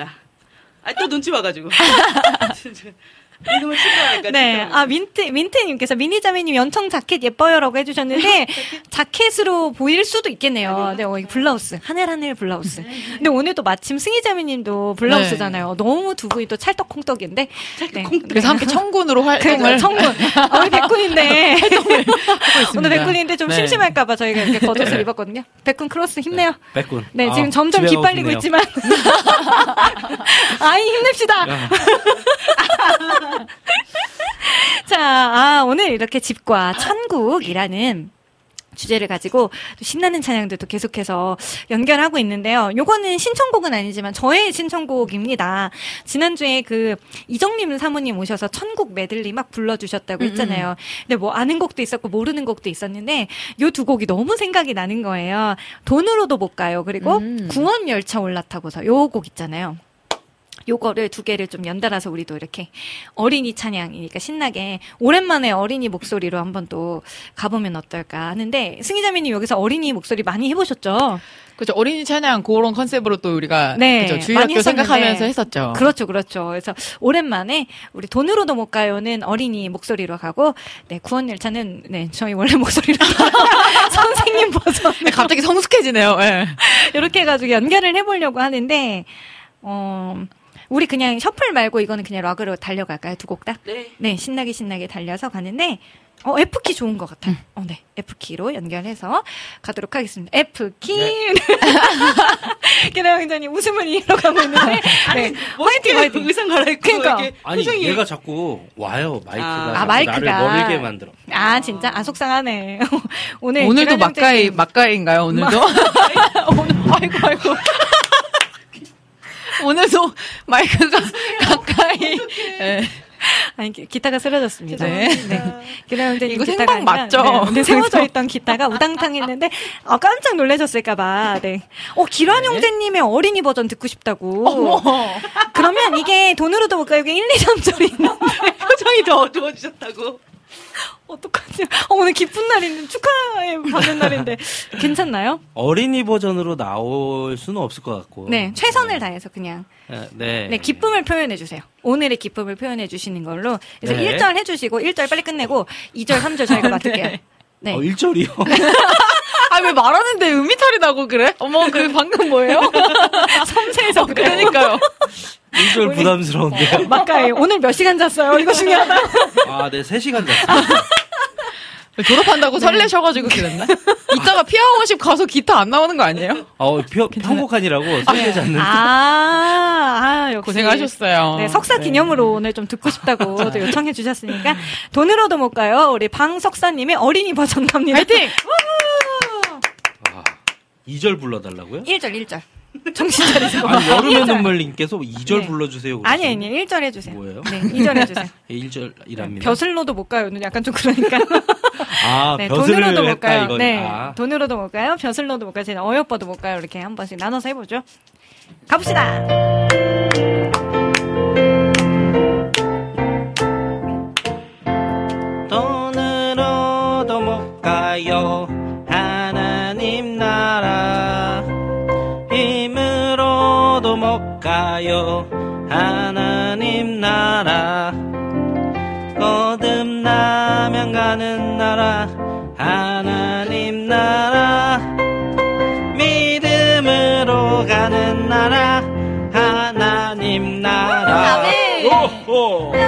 아니. 아, 또 눈치 봐가지고. 이름을 친구하니까. 네. 아, 민트, 민트님께서 미니자매님 연청 자켓 예뻐요라고 해주셨는데, 자켓으로 보일 수도 있겠네요. 네, 어, 이 블라우스. 하늘하늘 블라우스. 근데 오늘도 마침 승희자매님도 블라우스잖아요. 너무 두 분이 또 찰떡콩떡인데. 네. 그래서 함께 청군으로 활동을. 청군. 아, 우리 백군인데. 오늘 백군인데 좀 네. 심심할까봐 저희가 이렇게 겉옷을 입었거든요. 백군 크로스 힘내요. 백군. 네, 아, 지금 점점 집에 가고 기빨리고. 있지만. 아이, 힘냅시다. 야. 자, 아, 오늘 이렇게 집과 천국이라는 주제를 가지고 또 신나는 찬양들도 계속해서 연결하고 있는데요. 요거는 신청곡은 아니지만 저의 신청곡입니다. 지난주에 그 이정림 사모님 오셔서 천국 메들리 막 불러주셨다고 음, 했잖아요. 근데 뭐 아는 곡도 있었고 모르는 곡도 있었는데 요 두 곡이 너무 생각이 나는 거예요. 돈으로도 못 가요. 그리고 음. 구원 열차 올라타고서 요 곡 있잖아요. 요거를 두 개를 좀 연달아서 우리도 이렇게 어린이 찬양이니까 신나게 오랜만에 어린이 목소리로 한번 또 가보면 어떨까 하는데 승희자매님 여기서 어린이 목소리 많이 해보셨죠? 그죠 어린이 찬양 그런 컨셉으로 또 우리가 네, 그죠 많이 주일학교. 생각하면서 했었죠. 그렇죠, 그렇죠. 그래서 오랜만에 우리 돈으로도 못 가요는 어린이 목소리로 가고, 네 구원 열차는 네 저희 원래 목소리로 선생님 버전 네, 갑자기 성숙해지네요. 예. 이렇게 해가지고 연결을 해보려고 하는데, 어, 우리 그냥 셔플 말고 이거는 그냥 락으로 달려갈까요? 두 곡 다? 네. 네, 신나게 신나게 달려서 가는데, 어, F키 좋은 것 같아요. 어, 네. F키로 연결해서 가도록 하겠습니다. F키! 기다려 굉장히 웃음을 이어가고 있는데, 네. 화이팅, 화이팅! 의상 갈아입고 그러니까. 아니 표정이 얘가 자꾸 와요 마이크가 아. 자꾸 아, 마이크가. 나를 멀게 만들어. 아, 진짜? 아, 속상하네. 오늘. 오늘도 막가이 막가이인가요? 오늘도? 오늘 아이고 아이고. 오늘도 마이크가 가까이. 예. 아니, 기- 기타가 쓰러졌습니다. 네. 기다려 형제님 이거 기타가 생방 맞죠? 네, 근데 세워져 있던 기타가 우당탕 했는데, 아, 깜짝 놀라셨을까봐, 네. 어, 기란 형제님의 어린이 버전 듣고 싶다고. 그러면 이게 돈으로도 못 가요. 이게 1, 2점짜리 있는데. 표정이 더 어두워지셨다고. 어떡하지? 어, 오늘 기쁜 날인데, 축하해 받는 날인데. 괜찮나요? 어린이 버전으로 나올 수는 없을 것 같고. 네, 최선을 다해서 그냥. 네. 네. 네, 기쁨을 표현해 주세요. 오늘의 기쁨을 표현해 주시는 걸로. 그래서 네. 1절 해 주시고, 1절 빨리 끝내고, 2절, 3절 저희가 맡을게요. 네. 어, 1절이요? 아 왜 말하는데 음이탈이 나고 그래? 어머 그 방금 뭐예요? 섬세해서 어, 그러니까요. 1절 부담스러운데요. 막가에 오늘 몇 시간 잤어요? 이거 중요하다. 아, 네, 3시간 잤어요. 졸업한다고 설레셔가지고 그랬나? 이따가 피아원십 가서 기타 안 나오는 거 아니에요? 어, 표, 편곡하니라고 설레 잤는데. 아, 아, 역시. 고생하셨어요. 네, 석사 기념으로 오늘 좀 듣고 싶다고 또 요청해 주셨으니까 돈으로도 못 가요. 우리 방 석사님의 어린이 버전 갑니다. 화이팅! 아, 2절 불러달라고요? 1절, 1절. 정신 차리세요. 아니, 여름의 1절. 눈물님께서 2절 네. 불러주세요. 아니, 아니, 1절 해주세요. 뭐예요? 네, 2절 해주세요. 1절이랍니다. 벼슬로도 못 가요는 약간 좀 그러니까. 아, 네, 돈으로도 못 가요. 이건. 네, 아. 돈으로도 못 가요. 벼슬로도 못 가요. 제가 어여뻐도 못 가요. 이렇게 한 번씩 나눠서 해보죠. 가봅시다. 돈으로도 못 가요 가요. 하나님 나라. 거듭나면 가는 나라. 하나님 나라. 믿음으로 가는 나라. 하나님 나라. 오호.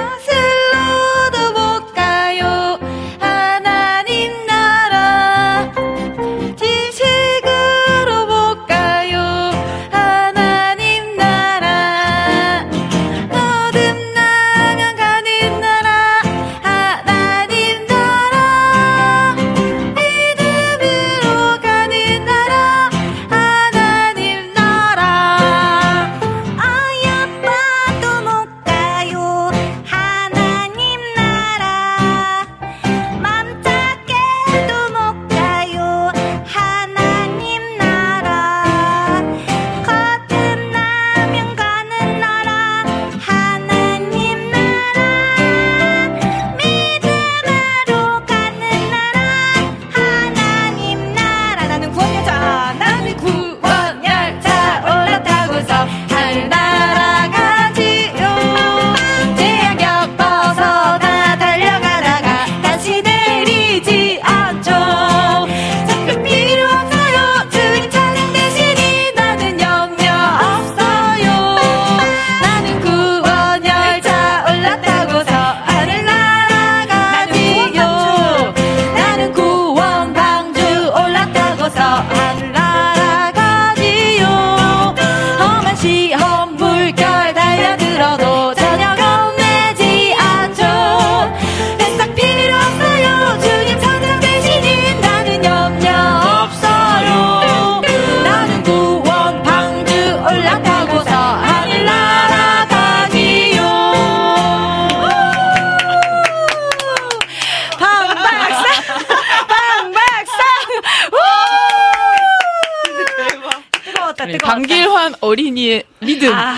어린이의 리듬. 아,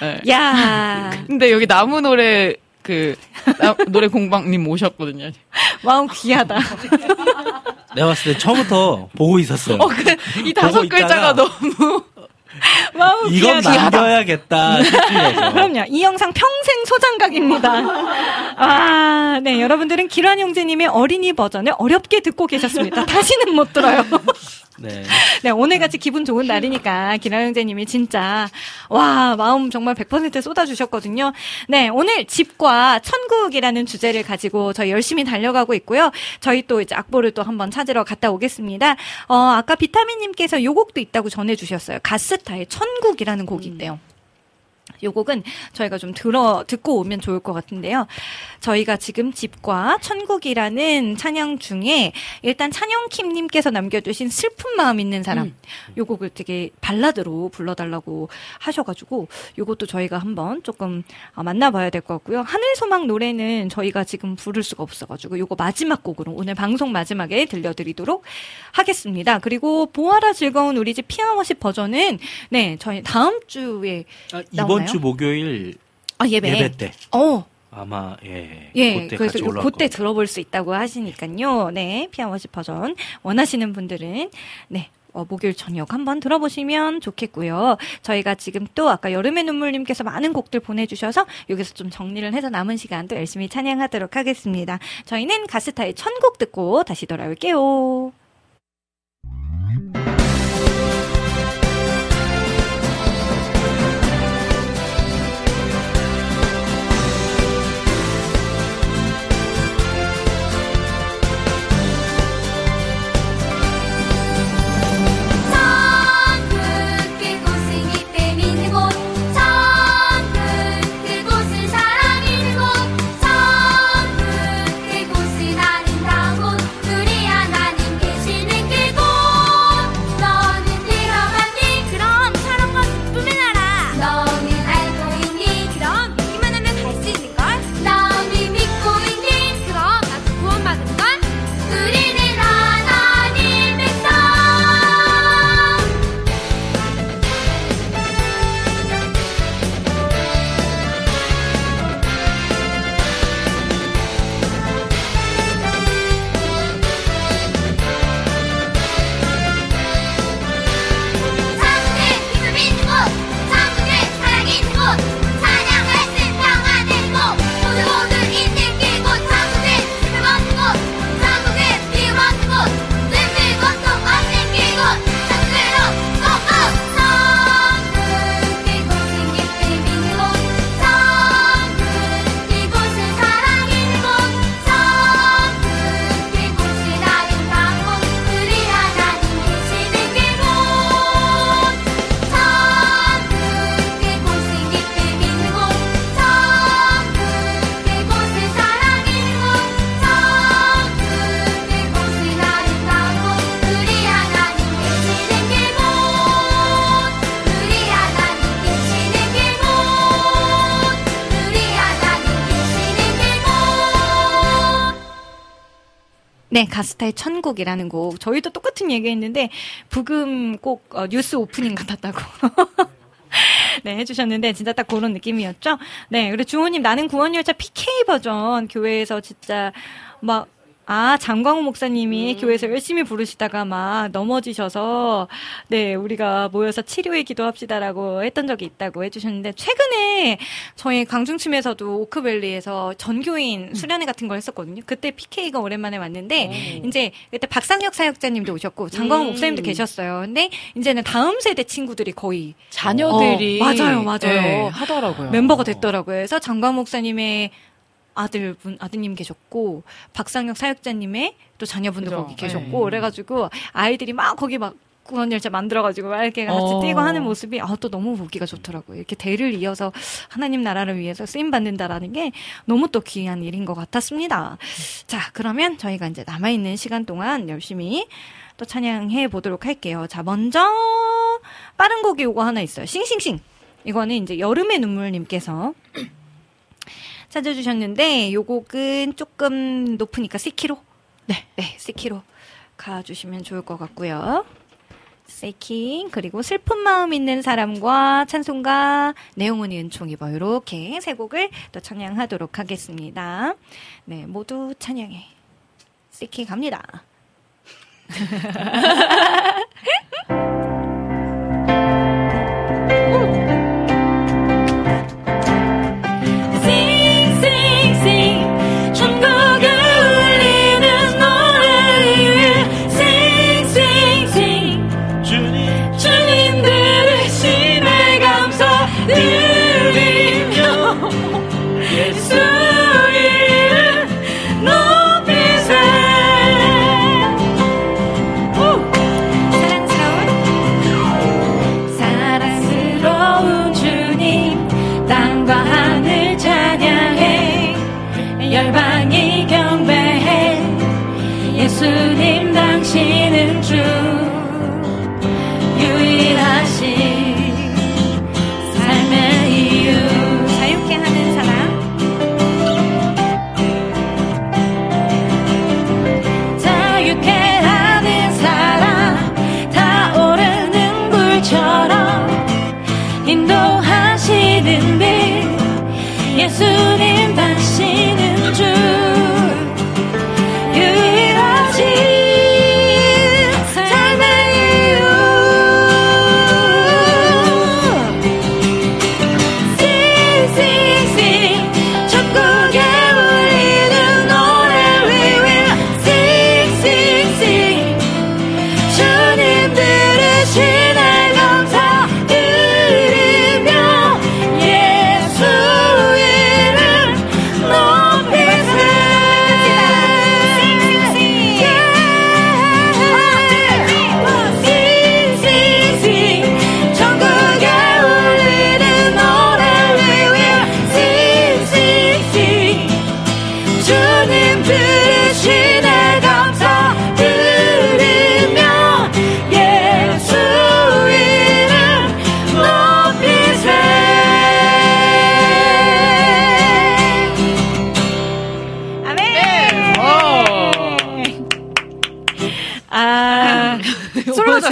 네. 야. 근데 여기 나무 노래 그 나- 노래 공방님 오셨거든요. 마음 귀하다. 내가 봤을 때 처음부터 보고 있었어요. 어, 그, 이 다섯 글자가 있다가 너무 마음 이건 귀하다. 남겨야겠다. 그럼요. 이 영상 평생 소장각입니다. 아, 네. 여러분들은 기란 형제님의 어린이 버전을 어렵게 듣고 계셨습니다. 다시는 못 들어요. 네. 네, 오늘 같이 기분 좋은 날이니까 기란 형제님이 진짜 와 마음 정말 100% 쏟아주셨거든요. 네, 오늘 집과 천국이라는 주제를 가지고 저희 열심히 달려가고 있고요. 저희 또 이제 악보를 또 한번 찾으러 갔다 오겠습니다. 어, 아까 비타민님께서 요 곡도 있다고 전해주셨어요. 가스 타의 천국이라는 곡이 있대요. 요 곡은 저희가 좀 들어 듣고 오면 좋을 것 같은데요. 저희가 지금 집과 천국이라는 찬양 중에 일단 찬영킴 님께서 남겨주신 슬픈 마음 있는 사람 요 곡을 되게 발라드로 불러달라고 하셔가지고 요것도 저희가 한번 조금 어, 만나봐야 될 것 같고요. 하늘소망 노래는 저희가 지금 부를 수가 없어가지고 요거 마지막 곡으로 오늘 방송 마지막에 들려드리도록 하겠습니다. 그리고 보아라 즐거운 우리 집 피아워십 버전은 네 저희 다음 주에 아, 나오나요? 이번 주 목요일 아 예배 예배 때 어 아마 예. 예, 그때 그래서 같이 요- 올라올 그때. 들어볼 수 있다고 하시니까요. 네, 피아워시 버전 원하시는 분들은 네. 어, 목요일 저녁 한번 들어보시면 좋겠고요. 저희가 지금 또 아까 여름의 눈물님께서 많은 곡들 보내주셔서 여기서 좀 정리를 해서 남은 시간도 열심히 찬양하도록 하겠습니다. 저희는 가스타의 천곡 듣고 다시 돌아올게요. 네, 가스타의 천국이라는 곡. 저희도 똑같은 얘기했는데 부금 꼭 어, 뉴스 오프닝 같았다고. 네, 해주셨는데 진짜 딱 그런 느낌이었죠. 네, 그리고 주호님 나는 구원열차 PK 버전 교회에서 진짜 막 아, 장광호 목사님이 교회에서 열심히 부르시다가 막 넘어지셔서, 네, 우리가 모여서 치료에 기도합시다라고 했던 적이 있다고 해주셨는데, 최근에 저희 강중침에서도 오크밸리에서 전교인 수련회 같은 걸 했었거든요. 그때 PK가 오랜만에 왔는데, 이제 그때 박상혁 사역자님도 오셨고, 장광호 음. 목사님도 계셨어요. 근데 이제는 다음 세대 친구들이 거의 자녀들이 어, 맞아요, 맞아요. 네, 하더라고요. 멤버가 됐더라고요. 그래서 장광 목사님의 아들분 아드님 계셨고 박상혁 사역자님의 또 자녀분도 그죠. 거기 계셨고 네. 그래가지고 아이들이 막 거기 막 구원 열차 만들어가지고 막 이렇게 같이 어. 뛰고 하는 모습이 아 또 너무 보기가 좋더라고요. 이렇게 대를 이어서 하나님 나라를 위해서 쓰임 받는다라는 게 너무 또 귀한 일인 것 같았습니다. 자 그러면 저희가 이제 남아 있는 시간 동안 열심히 또 찬양해 보도록 할게요. 자 먼저 빠른 곡이 요거 하나 있어요. 싱싱싱. 이거는 이제 여름의 눈물님께서 찾아주셨는데 요 곡은 조금 높으니까 C키로 네, 네, C키로 가주시면 좋을 것 같고요. 세이킹 그리고 슬픈 마음 있는 사람과 찬송가 내용은이 은총이버 이렇게 세 곡을 또 찬양하도록 하겠습니다. 네, 모두 찬양해. 세이킹 갑니다.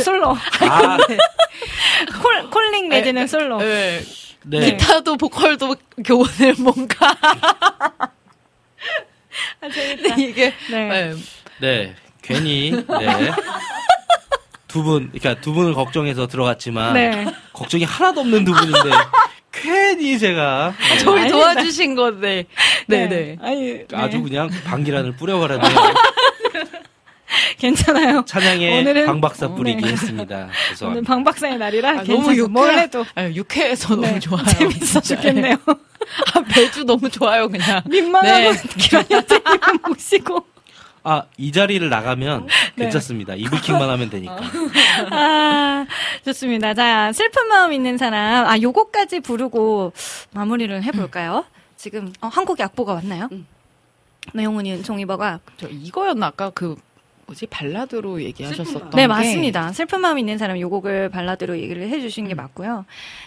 솔로죠 솔로 아, 콜, 콜링 내지는 솔로 네. 네. 기타도 보컬도 교원을 뭔가 아, 재밌다. 이게 네. 네. 네, 괜히 네. 두 분, 그러니까 두 분을 걱정해서 들어갔지만 네. 걱정이 하나도 없는 두 분인데 괜히 제가 네, 저희 도와주신 건데 네, 네. 아니, 아주 네. 그냥 방귀란을 뿌려버렸네요. 괜찮아요. 찬양에 오늘은- 방박사 어, 뿌리기 네. 했습니다. 오늘 죄송합니다. 방박사의 날이라 아, 괜찮아요. 너무 유쾌, 뭘 해도 아, 유쾌해서 네. 너무 좋아요. 재밌어. 죽겠네요. 아, 매주 너무 좋아요, 그냥. 민망하고 네. 기란이 선생님 모시고 아, 이 자리를 나가면 네. 괜찮습니다. 이불킥만 하면 되니까. 아, 좋습니다. 자, 슬픈 마음 있는 사람. 아, 요거까지 부르고 마무리를 해볼까요? 지금, 어, 한국의 악보가 왔나요? 내용은 은총이버가. 저 이거였나? 아까 그, 뭐지? 발라드로 얘기하셨었던. 네, 게 맞습니다. 슬픈 마음 있는 사람 요 곡을 발라드로 얘기를 해주신 게 맞고요.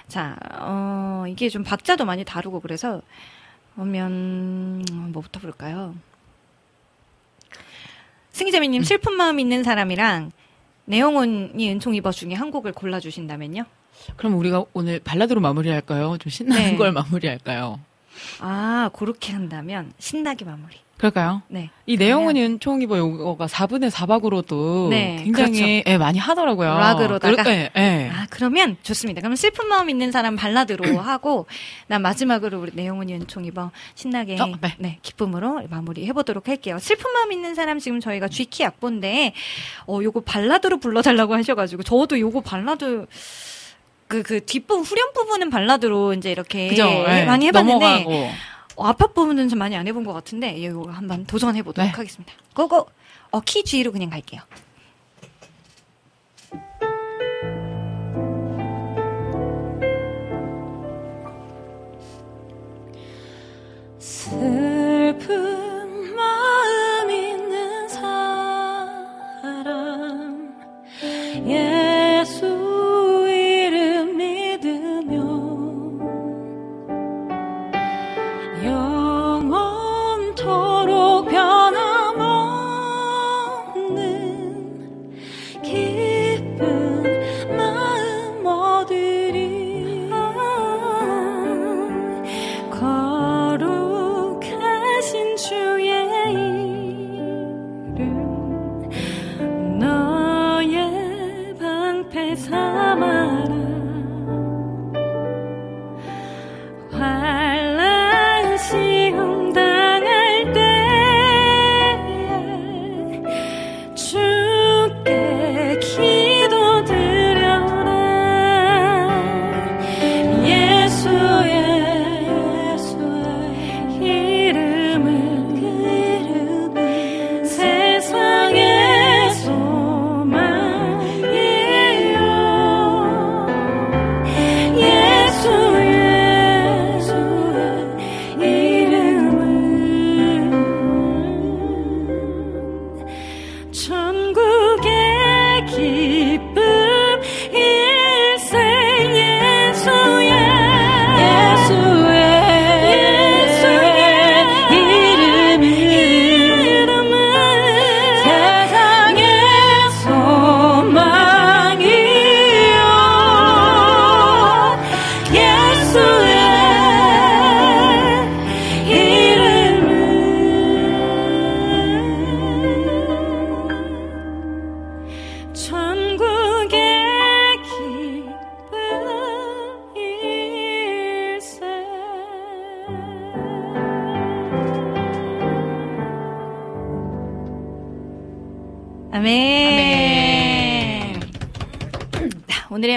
자, 어, 이게 좀 박자도 많이 다르고 그래서, 그러면, 뭐부터 부를까요? 승희재미님, 슬픈 마음 있는 사람이랑 내용은이 은총이버 중에 한 곡을 골라주신다면요? 그럼 우리가 오늘 발라드로 마무리할까요? 좀 신나는 네. 걸 마무리할까요? 아, 그렇게 한다면, 신나게 마무리. 그럴까요? 네. 이 내용은 윤총이버 요거가 4분의 4박으로도 네, 굉장히 예, 많이 하더라고요. 락으로다가? 그럴- 예, 예. 아, 그러면 좋습니다. 그럼 슬픈 마음 있는 사람 발라드로 하고, 난 마지막으로 우리 내용은 연총이버 신나게, 어, 네. 네, 기쁨으로 마무리 해 보도록 할게요. 슬픈 마음 있는 사람 지금 저희가 G키 악보인데, 어, 요거 발라드로 불러 달라고 하셔 가지고, 저도 요거 발라드, 그, 그 뒷부분, 후렴 부분은 발라드로 이제 이렇게 그죠? 예, 많이 해봤는데, 넘어가고. 어, 앞에 부분은 좀 많이 안 해본 것 같은데, 예, 이거 한번 도전해 보도록 네. 하겠습니다. 고고! 어, 키 G로 그냥 갈게요. 슬픈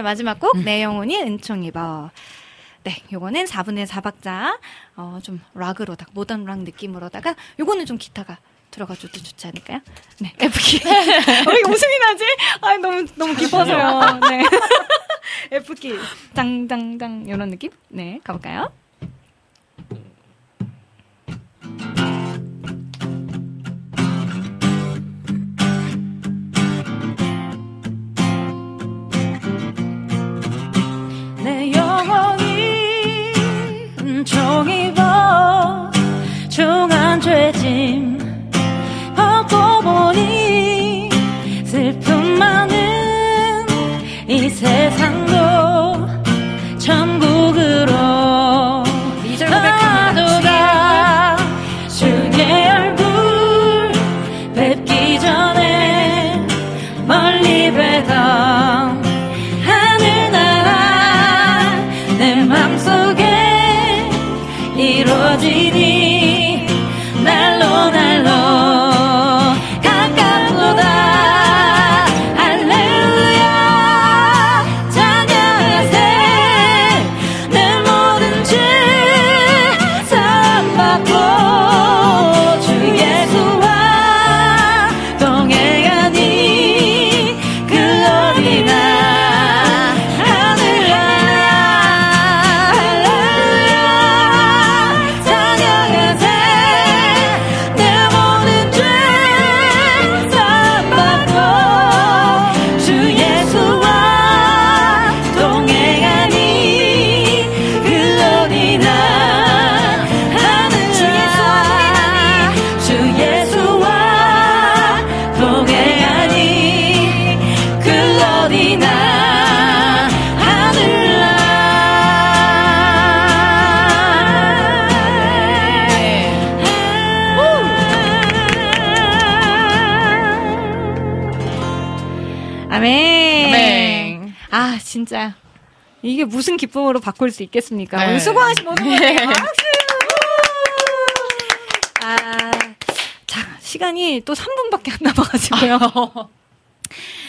마지막 곡, 내 영혼이 은총 입어. 네, 요거는 4분의 4박자, 어, 좀 락으로, 딱 모던 락 느낌으로다가, 요거는 좀 기타가 들어가줘도 좋지 않을까요? 네, F키. 왜 웃음이 나지? 아 너무, 너무 기뻐서요. 네. F키. 땅땅땅, 요런 느낌? 네, 가볼까요? 중한 죄짐 벗고 보니 슬픔 많은 이 세상 진짜. 이게 무슨 기쁨으로 바꿀 수 있겠습니까? 네. 오늘 수고하신 모든 분들 네. 박수! 아, 자, 시간이 또 3분밖에 안 남아가지고요.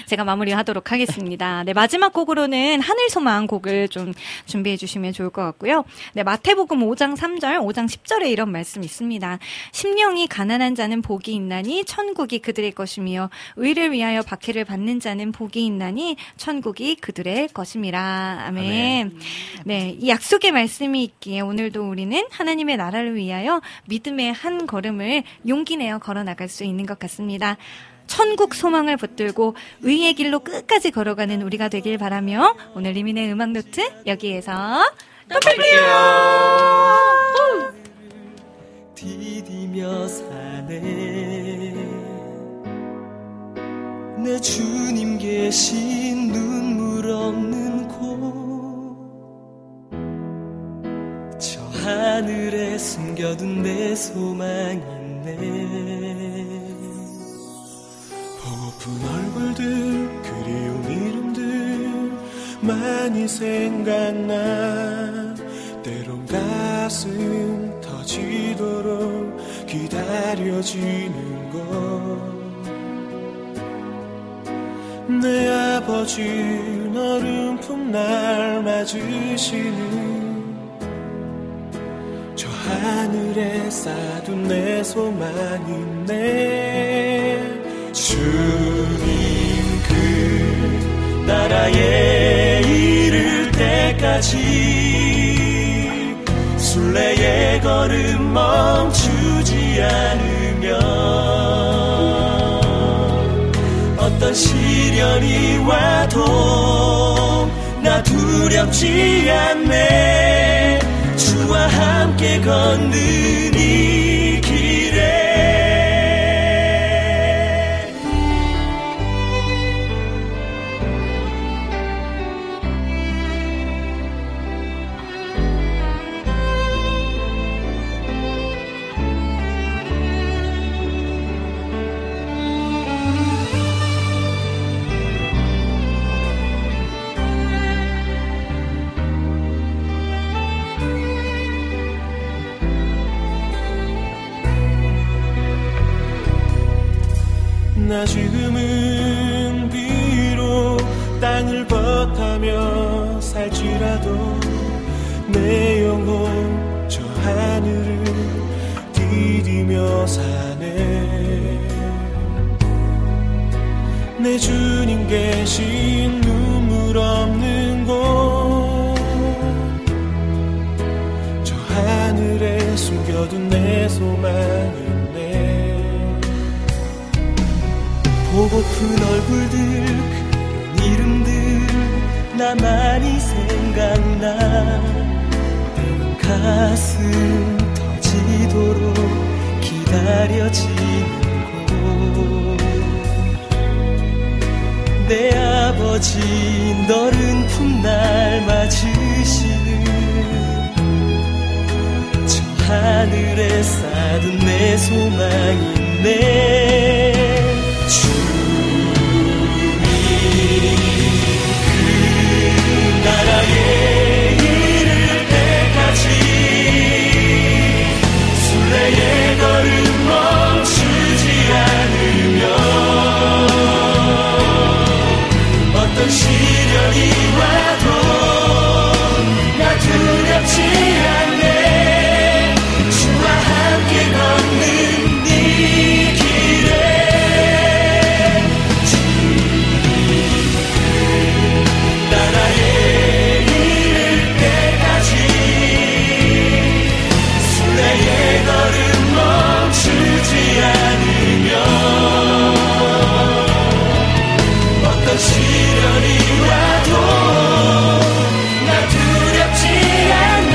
제가 마무리하도록 하겠습니다. 네, 마지막 곡으로는 하늘 소망 곡을 좀 준비해 주시면 좋을 것 같고요. 네, 마태복음 5장 3절, 5장 10절에 이런 말씀 있습니다. 심령이 가난한 자는 복이 있나니 천국이 그들의 것이며 의를 위하여 박해를 받는 자는 복이 있나니 천국이 그들의 것임이라. 아멘. 네, 이 약속의 말씀이 있기에 오늘도 우리는 하나님의 나라를 위하여 믿음의 한 걸음을 용기 내어 걸어 나갈 수 있는 것 같습니다. 천국 소망을 붙들고 의의 길로 끝까지 걸어가는 우리가 되길 바라며 오늘 리민의 음악 노트 여기에서 또 뵐게요. 같이 순례의 걸음 멈추지 않으면 어떤 시련이 와도 나 두렵지 않네. 주와 함께 걷는 이